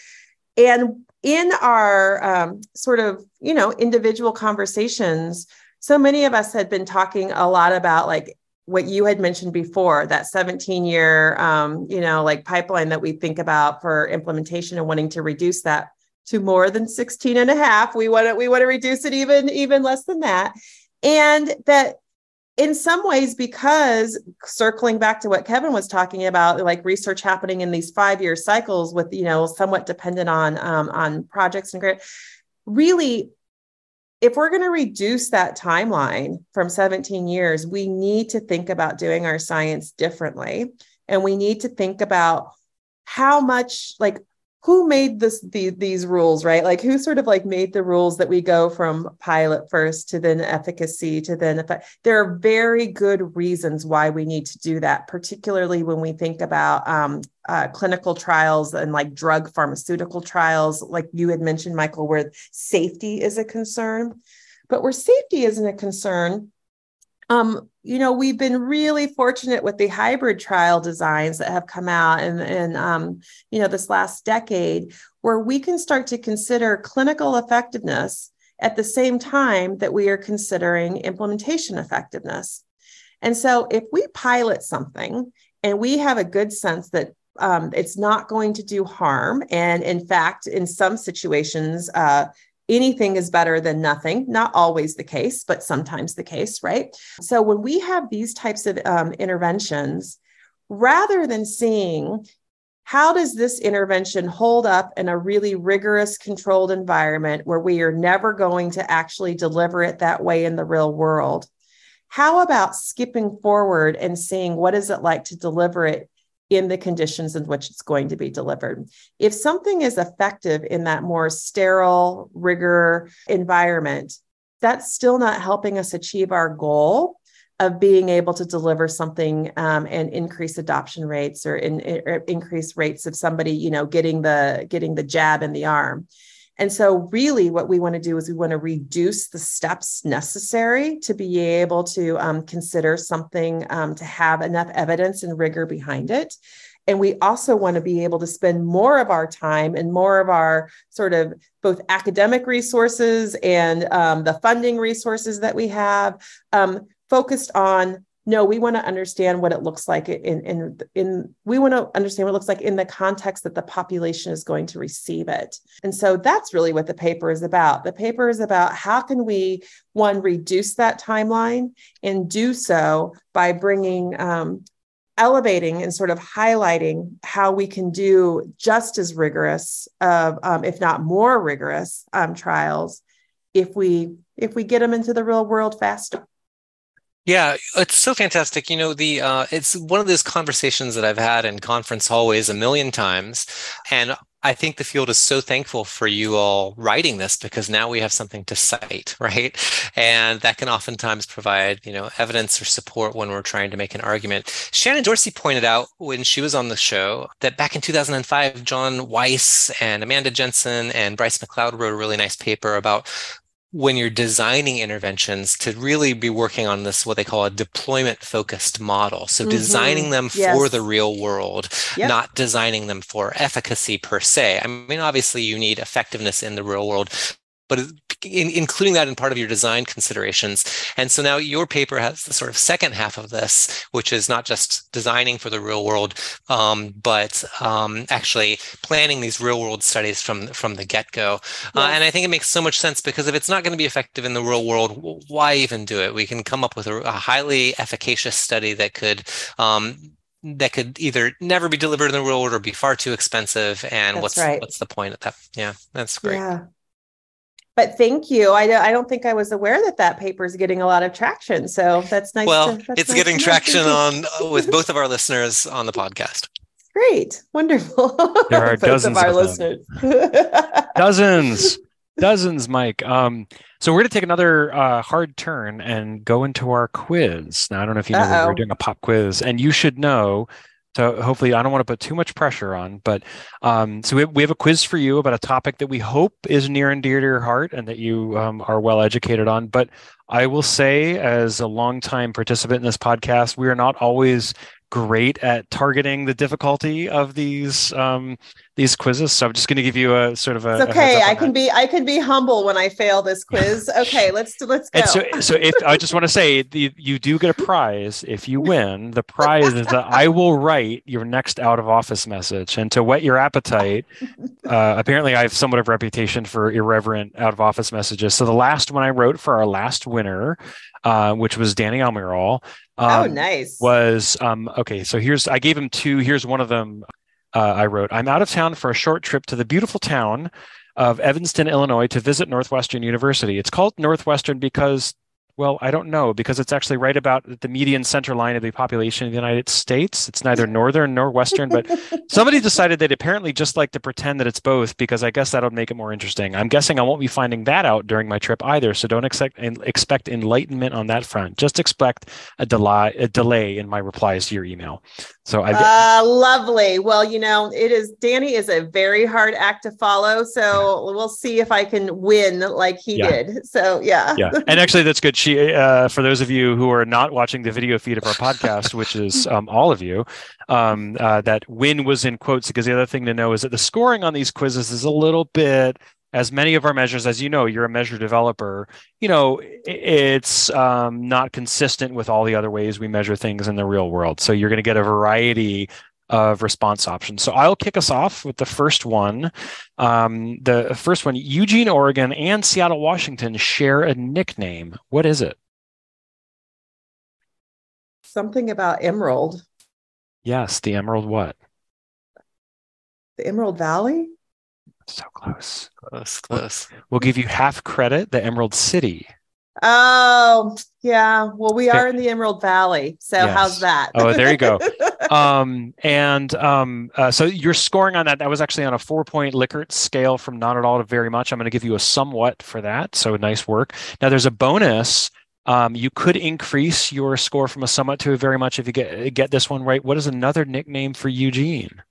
And in our um, sort of you know individual conversations so many of us had been talking a lot about like what you had mentioned before that 17 year um, you know like pipeline that we think about for implementation and wanting to reduce that to more than 16 and a half. We want to we want to reduce it even even less than that. And that in some ways because circling back to what kevin was talking about like research happening in these five year cycles with you know somewhat dependent on um, on projects and grant really if we're going to reduce that timeline from 17 years we need to think about doing our science differently. And we need to think about how much like who made this the, these rules right? Like who sort of like made the rules that we go from pilot first to then efficacy to then effect there are very good reasons why we need to do that particularly when we think about um, uh, clinical trials and like drug pharmaceutical trials. Like you had mentioned michael where safety is a concern. But where safety isn't a concern um, you know, we've been really fortunate with the hybrid trial designs that have come out in, in um, you know, this last decade, where we can start to consider clinical effectiveness at the same time that we are considering implementation effectiveness. And so, if we pilot something and we have a good sense that um, it's not going to do harm, and in fact, in some situations, uh, anything is better than nothing. Not always the case, but sometimes the case, right? So when we have these types of um, interventions, rather than seeing how does this intervention hold up in a really rigorous controlled environment where we are never going to actually deliver it that way in the real world how about skipping forward and seeing what is it like to deliver it in the conditions in which it's going to be delivered. If something is effective in that more sterile, rigor environment, that's still not helping us achieve our goal of being able to deliver something um, and increase adoption rates or, in, or increase rates of somebody, you know, getting the getting the jab in the arm. And so, really, what we want to do is we want to reduce the steps necessary to be able to um, consider something um, to have enough evidence and rigor behind it. And we also want to be able to spend more of our time and more of our sort of both academic resources and um, the funding resources that we have um, focused on no we want to understand what it looks like in in in we want to understand what it looks like in the context that the population is going to receive it. And so that's really what the paper is about. The paper is about how can we one reduce that timeline and do so by bringing um, elevating and sort of highlighting how we can do just as rigorous of um, if not more rigorous um, trials if we if we get them into the real world faster yeah, it's so fantastic. You know, the uh, it's one of those conversations that I've had in conference hallways a million times, and I think the field is so thankful for you all writing this because now we have something to cite, right? And that can oftentimes provide, you know, evidence or support when we're trying to make an argument. Shannon Dorsey pointed out when she was on the show that back in 2005, John Weisz and Amanda Jensen and Bryce McLeod wrote a really nice paper about when you're designing interventions to really be working on this what they call a deployment focused model so mm-hmm. designing them yes. for the real world yep. not designing them for efficacy per se i mean obviously you need effectiveness in the real world but in, including that in part of your design considerations. And so now your paper has the sort of second half of this, which is not just designing for the real world, um, but um, actually planning these real world studies from from the get go. Yes. Uh, and I think it makes so much sense because if it's not going to be effective in the real world, why even do it? We can come up with a, a highly efficacious study that could um, that could either never be delivered in the real world or be far too expensive. And that's what's right. what's the point of that? Yeah, that's great. Yeah but thank you. I don't, I don't think I was aware that that paper is getting a lot of traction. So that's nice. Well, to, that's it's nice getting traction on uh, with both of our listeners on the podcast. Great, wonderful. There are dozens of our of listeners. dozens, dozens, Mike. Um, so we're going to take another uh, hard turn and go into our quiz. Now I don't know if you know we're doing a pop quiz, and you should know so hopefully, I don't want to put too much pressure on, but um, so we, we have a quiz for you about a topic that we hope is near and dear to your heart and that you um, are well educated on. But I will say, as a longtime participant in this podcast, we are not always great at targeting the difficulty of these um, these quizzes. So I'm just going to give you a sort of a. It's okay, a I can that. be I can be humble when I fail this quiz. Okay, let's let's go. And so so if I just want to say the, you do get a prize if you win. The prize is that I will write your next out of office message, and to whet your appetite. Uh, apparently, I have somewhat of a reputation for irreverent out of office messages. So the last one I wrote for our last winner, uh, which was Danny Almirall. Oh, um, oh, nice. Was um, okay. So here's I gave him two. Here's one of them. Uh, I wrote, I'm out of town for a short trip to the beautiful town of Evanston, Illinois, to visit Northwestern University. It's called Northwestern because well, I don't know because it's actually right about the median center line of the population of the United States. It's neither northern nor western, but somebody decided they'd apparently just like to pretend that it's both because I guess that'll make it more interesting. I'm guessing I won't be finding that out during my trip either, so don't expect expect enlightenment on that front. Just expect a delay a delay in my replies to your email. So I uh, lovely. Well, you know, it is Danny is a very hard act to follow. So we'll see if I can win like he yeah. did. So yeah. Yeah. And actually that's good. She uh, for those of you who are not watching the video feed of our podcast, which is um, all of you, um, uh, that win was in quotes because the other thing to know is that the scoring on these quizzes is a little bit as many of our measures, as you know, you're a measure developer, you know, it's um, not consistent with all the other ways we measure things in the real world. So you're going to get a variety of response options. So I'll kick us off with the first one. Um, the first one Eugene, Oregon and Seattle, Washington share a nickname. What is it? Something about Emerald. Yes, the Emerald what? The Emerald Valley? So close. Close, close. We'll, we'll give you half credit, the Emerald City. Oh, yeah. Well, we are in the Emerald Valley. So yes. how's that? oh, there you go. um, and um, uh, so you're scoring on that. That was actually on a four point Likert scale from not at all to very much. I'm going to give you a somewhat for that. So nice work. Now there's a bonus. Um, you could increase your score from a somewhat to a very much if you get get this one right. What is another nickname for Eugene?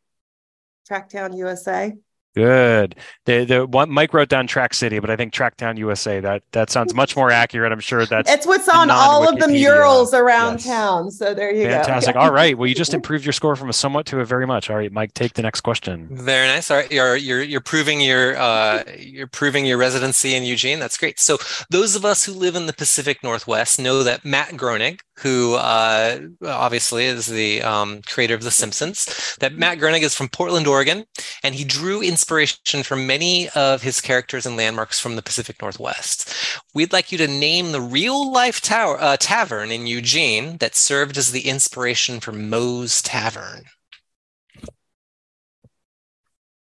Tracktown USA. Good. The the one Mike wrote down Track City, but I think Tracktown USA. That that sounds much more accurate. I'm sure that's It's what's on all of the murals around Yes. town. So there you fantastic. go. Fantastic. all right. Well, you just improved your score from a somewhat to a very much. All right, Mike, take the next question. Very nice. All right, you're you're you're proving your uh, you're proving your residency in Eugene. That's great. So those of us who live in the Pacific Northwest know that Matt Groening, who uh, obviously is the um, creator of The Simpsons, that Matt Groening is from Portland, Oregon, and he drew inspiration for many of his characters and landmarks from the Pacific Northwest. We'd like you to name the real life tower uh, tavern in Eugene that served as the inspiration for Moe's Tavern.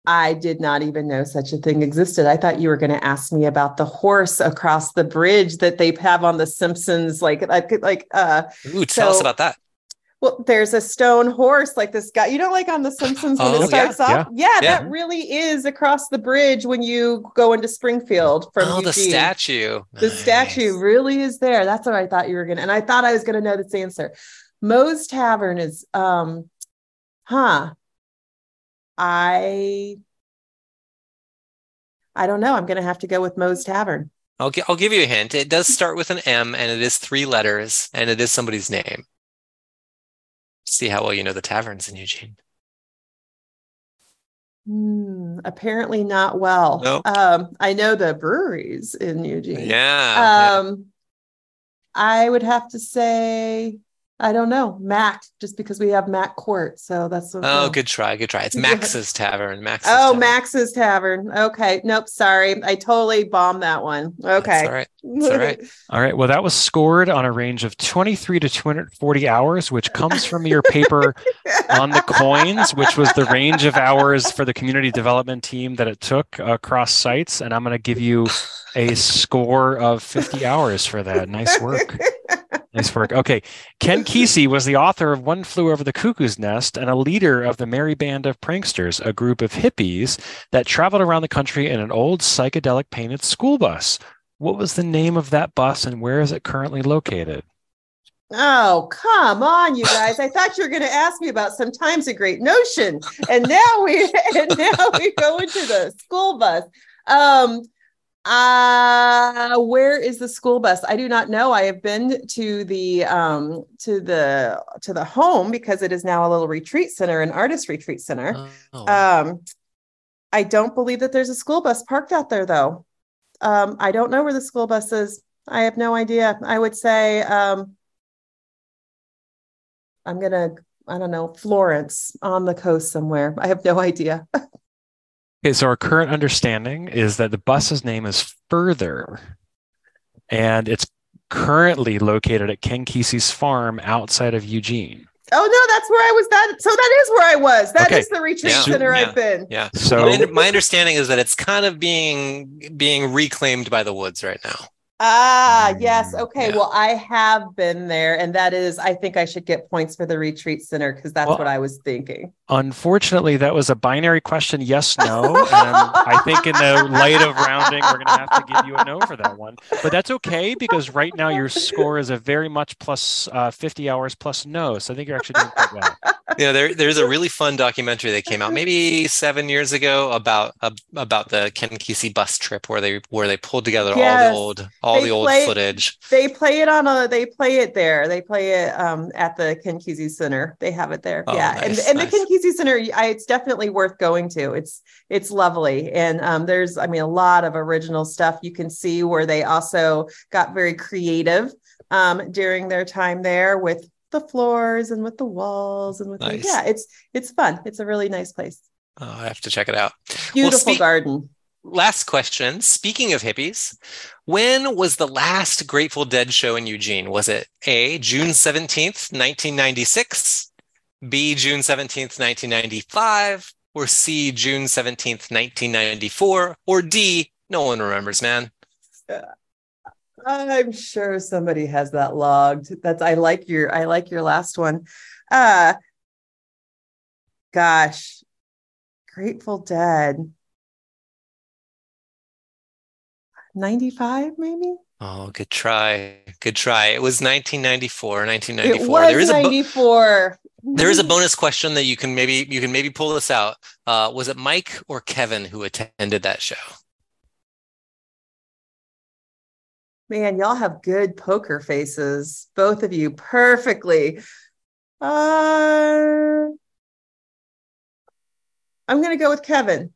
I did not even know such a thing existed. I thought you were going to ask me about the horse across the bridge that they have on The Simpsons. Like, like, like, uh, Ooh, tell us about that. Well, there's a stone horse, like this guy. You know, like on The Simpsons when Oh, it starts yeah, off. Yeah, yeah. that really is across the bridge when you go into Springfield from oh, the statue. The statue really is there. That's what I thought you were gonna. And I thought I was gonna know this answer. Moe's Tavern is um huh. I I don't know. I'm gonna have to go with Moe's Tavern. I'll, gi- I'll give you a hint. It does start with an M and it is three letters and it is somebody's name. See how well you know the taverns in Eugene. Hmm, apparently not well. No. Um, I know the breweries in Eugene. Yeah. Um I would have to say I don't know, Mac, just because we have Mac Court. So that's what Oh, good try. Good try. It's Max's Tavern. Max's Oh, Tavern. Max's Tavern. Okay. Nope. Sorry. I totally bombed that one. That's Okay. all right. That's all right. All right. Well, that was scored on a range of 23 to 240 hours, which comes from your paper on the COINS, which was the range of hours for the community development team that it took across sites. And I'm going to give you a score of 50 hours for that. Nice work. Nice work. Okay. Ken Kesey was the author of One Flew Over the Cuckoo's Nest and a leader of the Merry Band of Pranksters, a group of hippies that traveled around the country in an old psychedelic painted school bus. What was the name of that bus and where is it currently located? oh, come on, you guys. I thought you were going to ask me about sometimes a great notion. And now we and now we go into the school bus. Um uh where is the school bus i do not know i have been to the um to the to the home because it is now a little retreat center an artist retreat center Oh. Um, I don't believe that there's a school bus parked out there, though. Um, I don't know where the school bus is. I have no idea. I would say um, I'm gonna, I don't know, Florence on the coast somewhere. I have no idea. Okay, so our current understanding is that the bus's name is Further, and it's currently located at Ken Kesey's farm outside of Eugene. Oh no, that's where I was. That so that is where I was. That is Okay. the retreat Yeah. center Yeah. I've been. yeah. So My my understanding is that it's kind of being being reclaimed by the woods right now. Ah, yes. Okay. yeah. Well, I have been there, and that is, I think I should get points for the retreat center because that's Well, what I was thinking. unfortunately, that was a binary question yes, no. and I think in the light of rounding, we're going to have to give you a no for that one. But that's okay because right now your score is a very much plus uh, 50 hours plus no. So I think you're actually doing quite well. Yeah, there, there's a really fun documentary that came out maybe seven years ago about uh, about the Ken Kesey bus trip where they where they pulled together all the old all They the old play- footage. They play it on a. They play it there. They play it um, at the Ken Kesey Center. They have it there. Oh, yeah, nice, and and nice. the Ken Kesey Center, I, it's definitely worth going to. It's it's lovely, and um, there's I mean a lot of original stuff you can see where they also got very creative um, during their time there with the floors and with the walls and with the, yeah, it's it's fun. It's a really nice place. Oh, I have to check it out. Beautiful speak- garden. Last question. Speaking of hippies, when was the last Grateful Dead show in Eugene? Was it A, June 17th, 1996, B, June 17th, 1995, or C, June 17th, 1994, or D, no one remembers, man. I'm sure somebody has that logged. That's I like your I like your last one. Uh gosh. Grateful Dead. 95 maybe? Oh, good try. Good try. It was 1994, It 1994. was there is a book. 94. There is a bonus question that you can maybe you can maybe pull this out. Uh, was it Mike or Kevin who attended that show? Man, y'all have good poker faces, both of you, perfectly. Uh, I'm going to go with Kevin.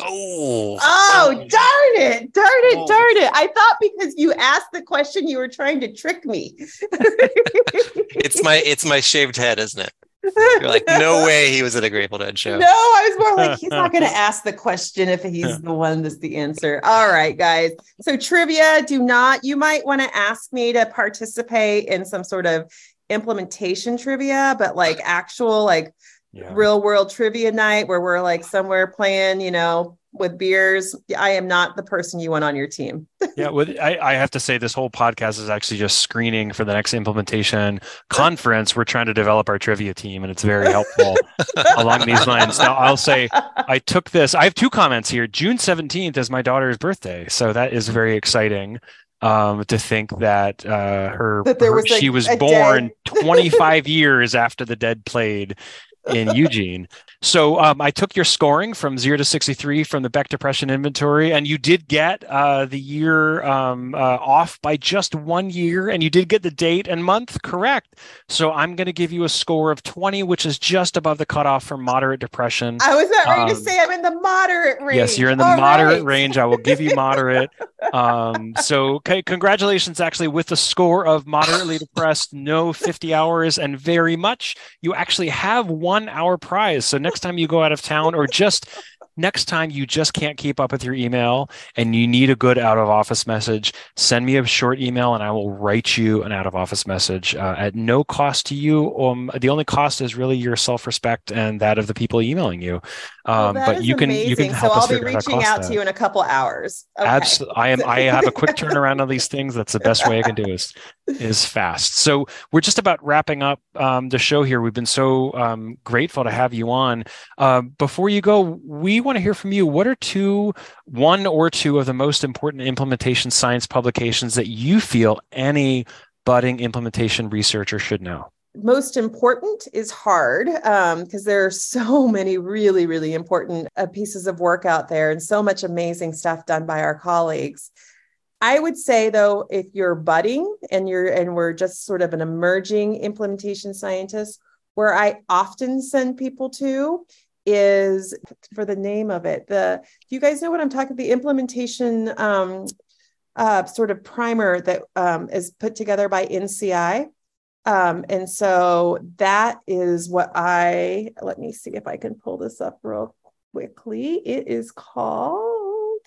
Oh, oh. Oh, darn it. Darn it. Oh. Darn it. I thought because you asked the question you were trying to trick me. it's my it's my shaved head, isn't it? You're like, no way he was at a Grateful Dead show. No, I was more like, he's not going to ask the question if he's the one that's the answer. All right, guys. So, trivia do not, you might want to ask me to participate in some sort of implementation trivia, but like actual, like yeah. real world trivia night where we're like somewhere playing, you know, with beers. I am not the person you want on your team. yeah, with I, I, have to say this whole podcast is actually just screening for the next implementation conference. We're trying to develop our trivia team, and it's very helpful along these lines. Now, I'll say I took this. I have two comments here. June seventeenth is my daughter's birthday, so that is very exciting. Um, to think that uh, her, that there was her, like she was born 25 years after the dead played in Eugene. So um, I took your scoring from zero to 63 from the Beck Depression inventory, and you did get uh, the year um, uh, off by just one year, and you did get the date and month correct. So I'm going to give you a score of 20, which is just above the cutoff for moderate depression. I was not ready um, to say I'm in the moderate range. Yes, you're in the All moderate right. range. I will give you moderate. um, so okay, congratulations, actually, with the score of moderately depressed, no 50 hours, and very much. You actually have one hour prize. So next time you go out of town or just next time you just can't keep up with your email and you need a good out of office message, send me a short email and I will write you an out of office message uh, at no cost to you. Um, the only cost is really your self respect and that of the people emailing you. Um, well, but you can amazing. you can help so I'll be reaching out that. to you in a couple hours. Okay. Absolutely, I am. I have a quick turnaround on these things. That's the best way I can do is is fast. So we're just about wrapping up um, the show here. We've been so um, grateful to have you on. Uh, before you go, we want to hear from you. What are two, one or two of the most important implementation science publications that you feel any budding implementation researcher should know? most important is hard because um, there are so many really, really important uh, pieces of work out there and so much amazing stuff done by our colleagues. I would say though, if you're budding and you're and we're just sort of an emerging implementation scientist, where I often send people to is for the name of it. The do you guys know what I'm talking? The implementation um, uh, sort of primer that um, is put together by NCI. Um, and so that is what I, let me see if I can pull this up real quickly. It is called.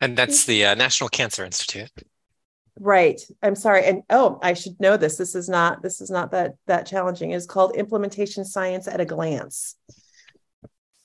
And that's the uh, National Cancer Institute. Right. I'm sorry. And oh, I should know this. This is not, this is not that, that challenging. It's called Implementation Science at a Glance.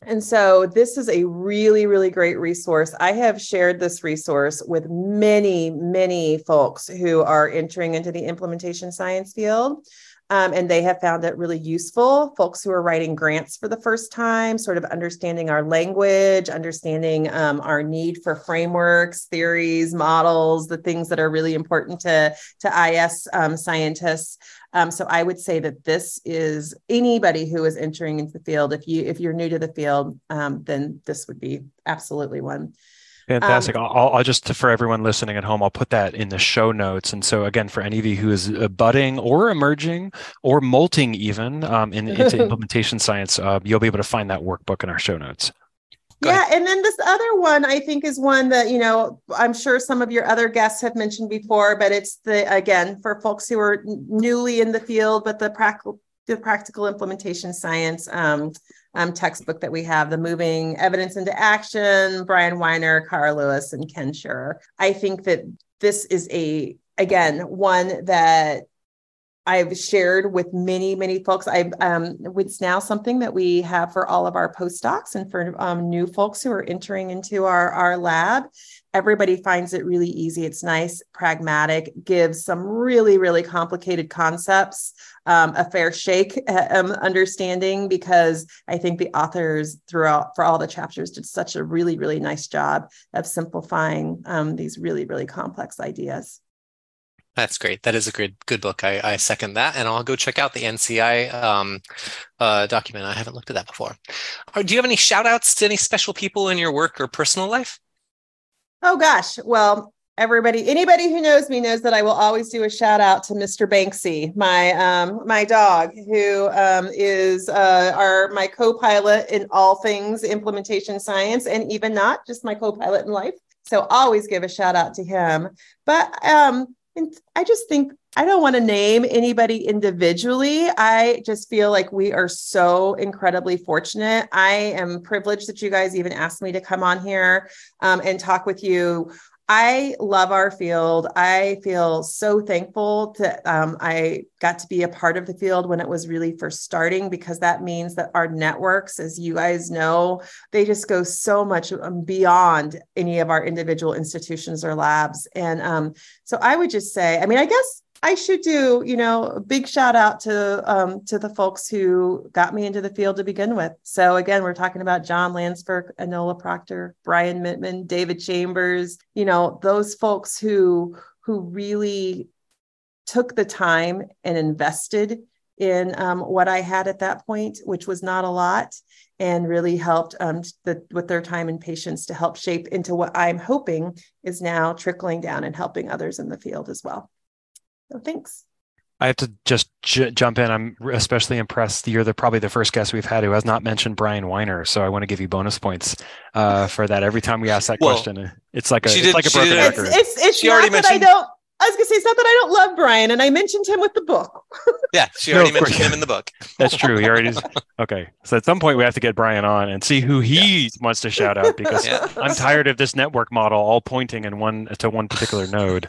And so this is a really, really great resource. I have shared this resource with many, many folks who are entering into the implementation science field. Um, and they have found it really useful. Folks who are writing grants for the first time, sort of understanding our language, understanding um, our need for frameworks, theories, models, the things that are really important to, to IS um, scientists. Um, so I would say that this is anybody who is entering into the field. If you if you're new to the field, um, then this would be absolutely one. Fantastic. Um, I'll, I'll, just for everyone listening at home, I'll put that in the show notes. And so again, for any of you who is budding or emerging or molting even um, in, into implementation science, uh, you'll be able to find that workbook in our show notes. Go yeah, ahead. and then this other one I think is one that you know I'm sure some of your other guests have mentioned before, but it's the again for folks who are newly in the field, but the practical the practical implementation science um, um, textbook that we have, the Moving Evidence into Action, Bryan Weiner, Cara Lewis, and Ken Sherr. I think that this is a again one that I've shared with many, many folks. I um, it's now something that we have for all of our postdocs and for um, new folks who are entering into our our lab. Everybody finds it really easy. It's nice, pragmatic, gives some really, really complicated concepts um, a fair shake um, understanding because I think the authors throughout for all the chapters did such a really, really nice job of simplifying um, these really, really complex ideas. That's great. That is a good good book. I, I second that, and I'll go check out the NCI um, uh, document. I haven't looked at that before. Do you have any shout outs to any special people in your work or personal life? Oh gosh, well, everybody, anybody who knows me knows that I will always do a shout out to Mr. Banksy, my um, my dog, who um, is uh, our my co-pilot in all things implementation science, and even not just my co-pilot in life. So always give a shout out to him. But um, and I just think I don't want to name anybody individually. I just feel like we are so incredibly fortunate. I am privileged that you guys even asked me to come on here um, and talk with you. I love our field. I feel so thankful that um, I got to be a part of the field when it was really first starting because that means that our networks, as you guys know, they just go so much um, beyond any of our individual institutions or labs. And um, so I would just say, I mean, I guess I should do, you know, a big shout out to um, to the folks who got me into the field to begin with. So again, we're talking about John Landsverk, Enola Proctor, Brian Mittman, David Chambers, you know, those folks who who really took the time and invested in um, what I had at that point, which was not a lot, and really helped um, the, with their time and patience to help shape into what I'm hoping is now trickling down and helping others in the field as well. So thanks. I have to just j- jump in. I'm especially impressed. You're the probably the first guest we've had who has not mentioned Bryan Weiner, so I want to give you bonus points uh, for that. Every time we ask that well, question, it's like a it's did, like a broken record. It's, it's, it's she not already that mentioned... I don't. I was gonna say it's not that I don't love Bryan, and I mentioned him with the book. yeah, she already no, mentioned him in the book. That's true. He already. Okay, so at some point we have to get Bryan on and see who he yeah. wants to shout out because yeah. I'm tired of this network model all pointing in one to one particular node.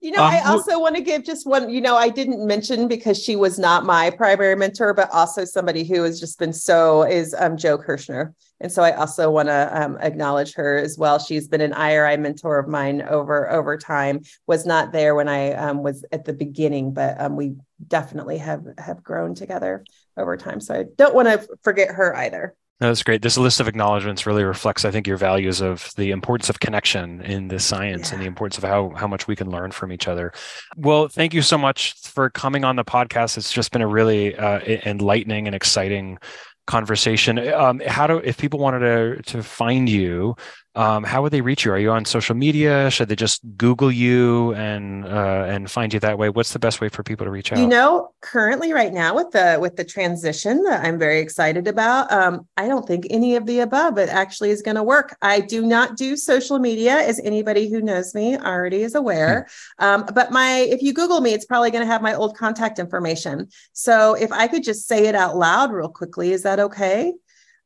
You know, um, I also want to give just one, you know, I didn't mention because she was not my primary mentor, but also somebody who has just been so is um, Joe Kirchner. And so I also want to um, acknowledge her as well. She's been an IRI mentor of mine over over time. Was not there when I um, was at the beginning, but um, we definitely have have grown together over time. So I don't want to forget her either. That's great. This list of acknowledgments really reflects, I think, your values of the importance of connection in this science yeah. and the importance of how how much we can learn from each other. Well, thank you so much for coming on the podcast. It's just been a really uh, enlightening and exciting conversation. Um, how do if people wanted to to find you, um, how would they reach you? Are you on social media? Should they just Google you and uh, and find you that way? What's the best way for people to reach out? You know, currently, right now with the with the transition that I'm very excited about, um, I don't think any of the above it actually is going to work. I do not do social media, as anybody who knows me already is aware. Hmm. Um, but my if you Google me, it's probably going to have my old contact information. So if I could just say it out loud real quickly, is that okay?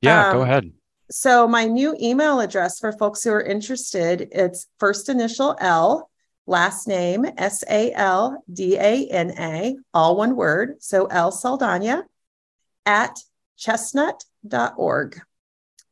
Yeah, go um, ahead. So my new email address for folks who are interested, it's first initial L, last name S A L D A N A, all one word. So L Saldana at chestnut.org.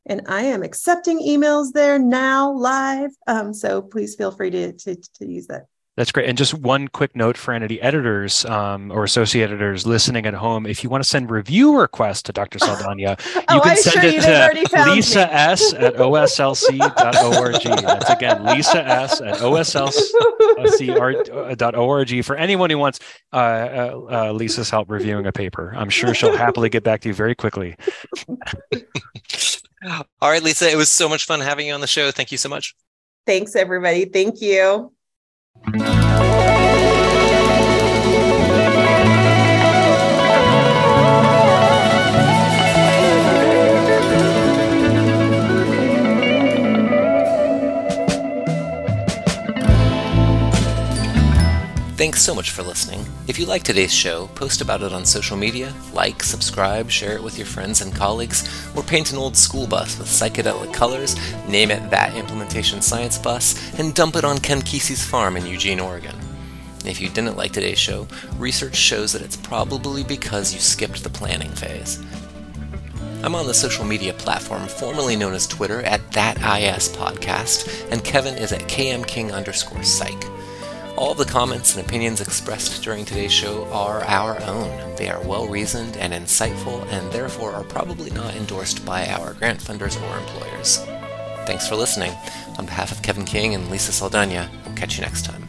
And I am accepting emails there now live. Um, so please feel free to, to, to use that. That's great. And just one quick note for any editors um, or associate editors listening at home: if you want to send review requests to Dr. Saldana, oh, you can I send it to Lisa me. S at oslc.org. That's again Lisa S at oslc.org for anyone who wants uh, uh, uh, Lisa's help reviewing a paper. I'm sure she'll happily get back to you very quickly. All right, Lisa, it was so much fun having you on the show. Thank you so much. Thanks, everybody. Thank you. Música Thanks so much for listening. If you like today's show, post about it on social media, like, subscribe, share it with your friends and colleagues, or paint an old school bus with psychedelic colors, name it That Implementation Science Bus, and dump it on Ken Kesey's farm in Eugene, Oregon. If you didn't like today's show, research shows that it's probably because you skipped the planning phase. I'm on the social media platform formerly known as Twitter at ThatIS Podcast, and Kevin is at KMKing underscore psych. All the comments and opinions expressed during today's show are our own. They are well reasoned and insightful, and therefore are probably not endorsed by our grant funders or employers. Thanks for listening. On behalf of Kevin King and Lisa Saldana, we'll catch you next time.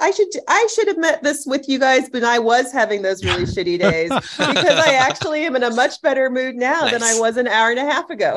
I should i should have met this with you guys when i was having those really shitty days because i actually am in a much better mood now nice. than i was an hour and a half ago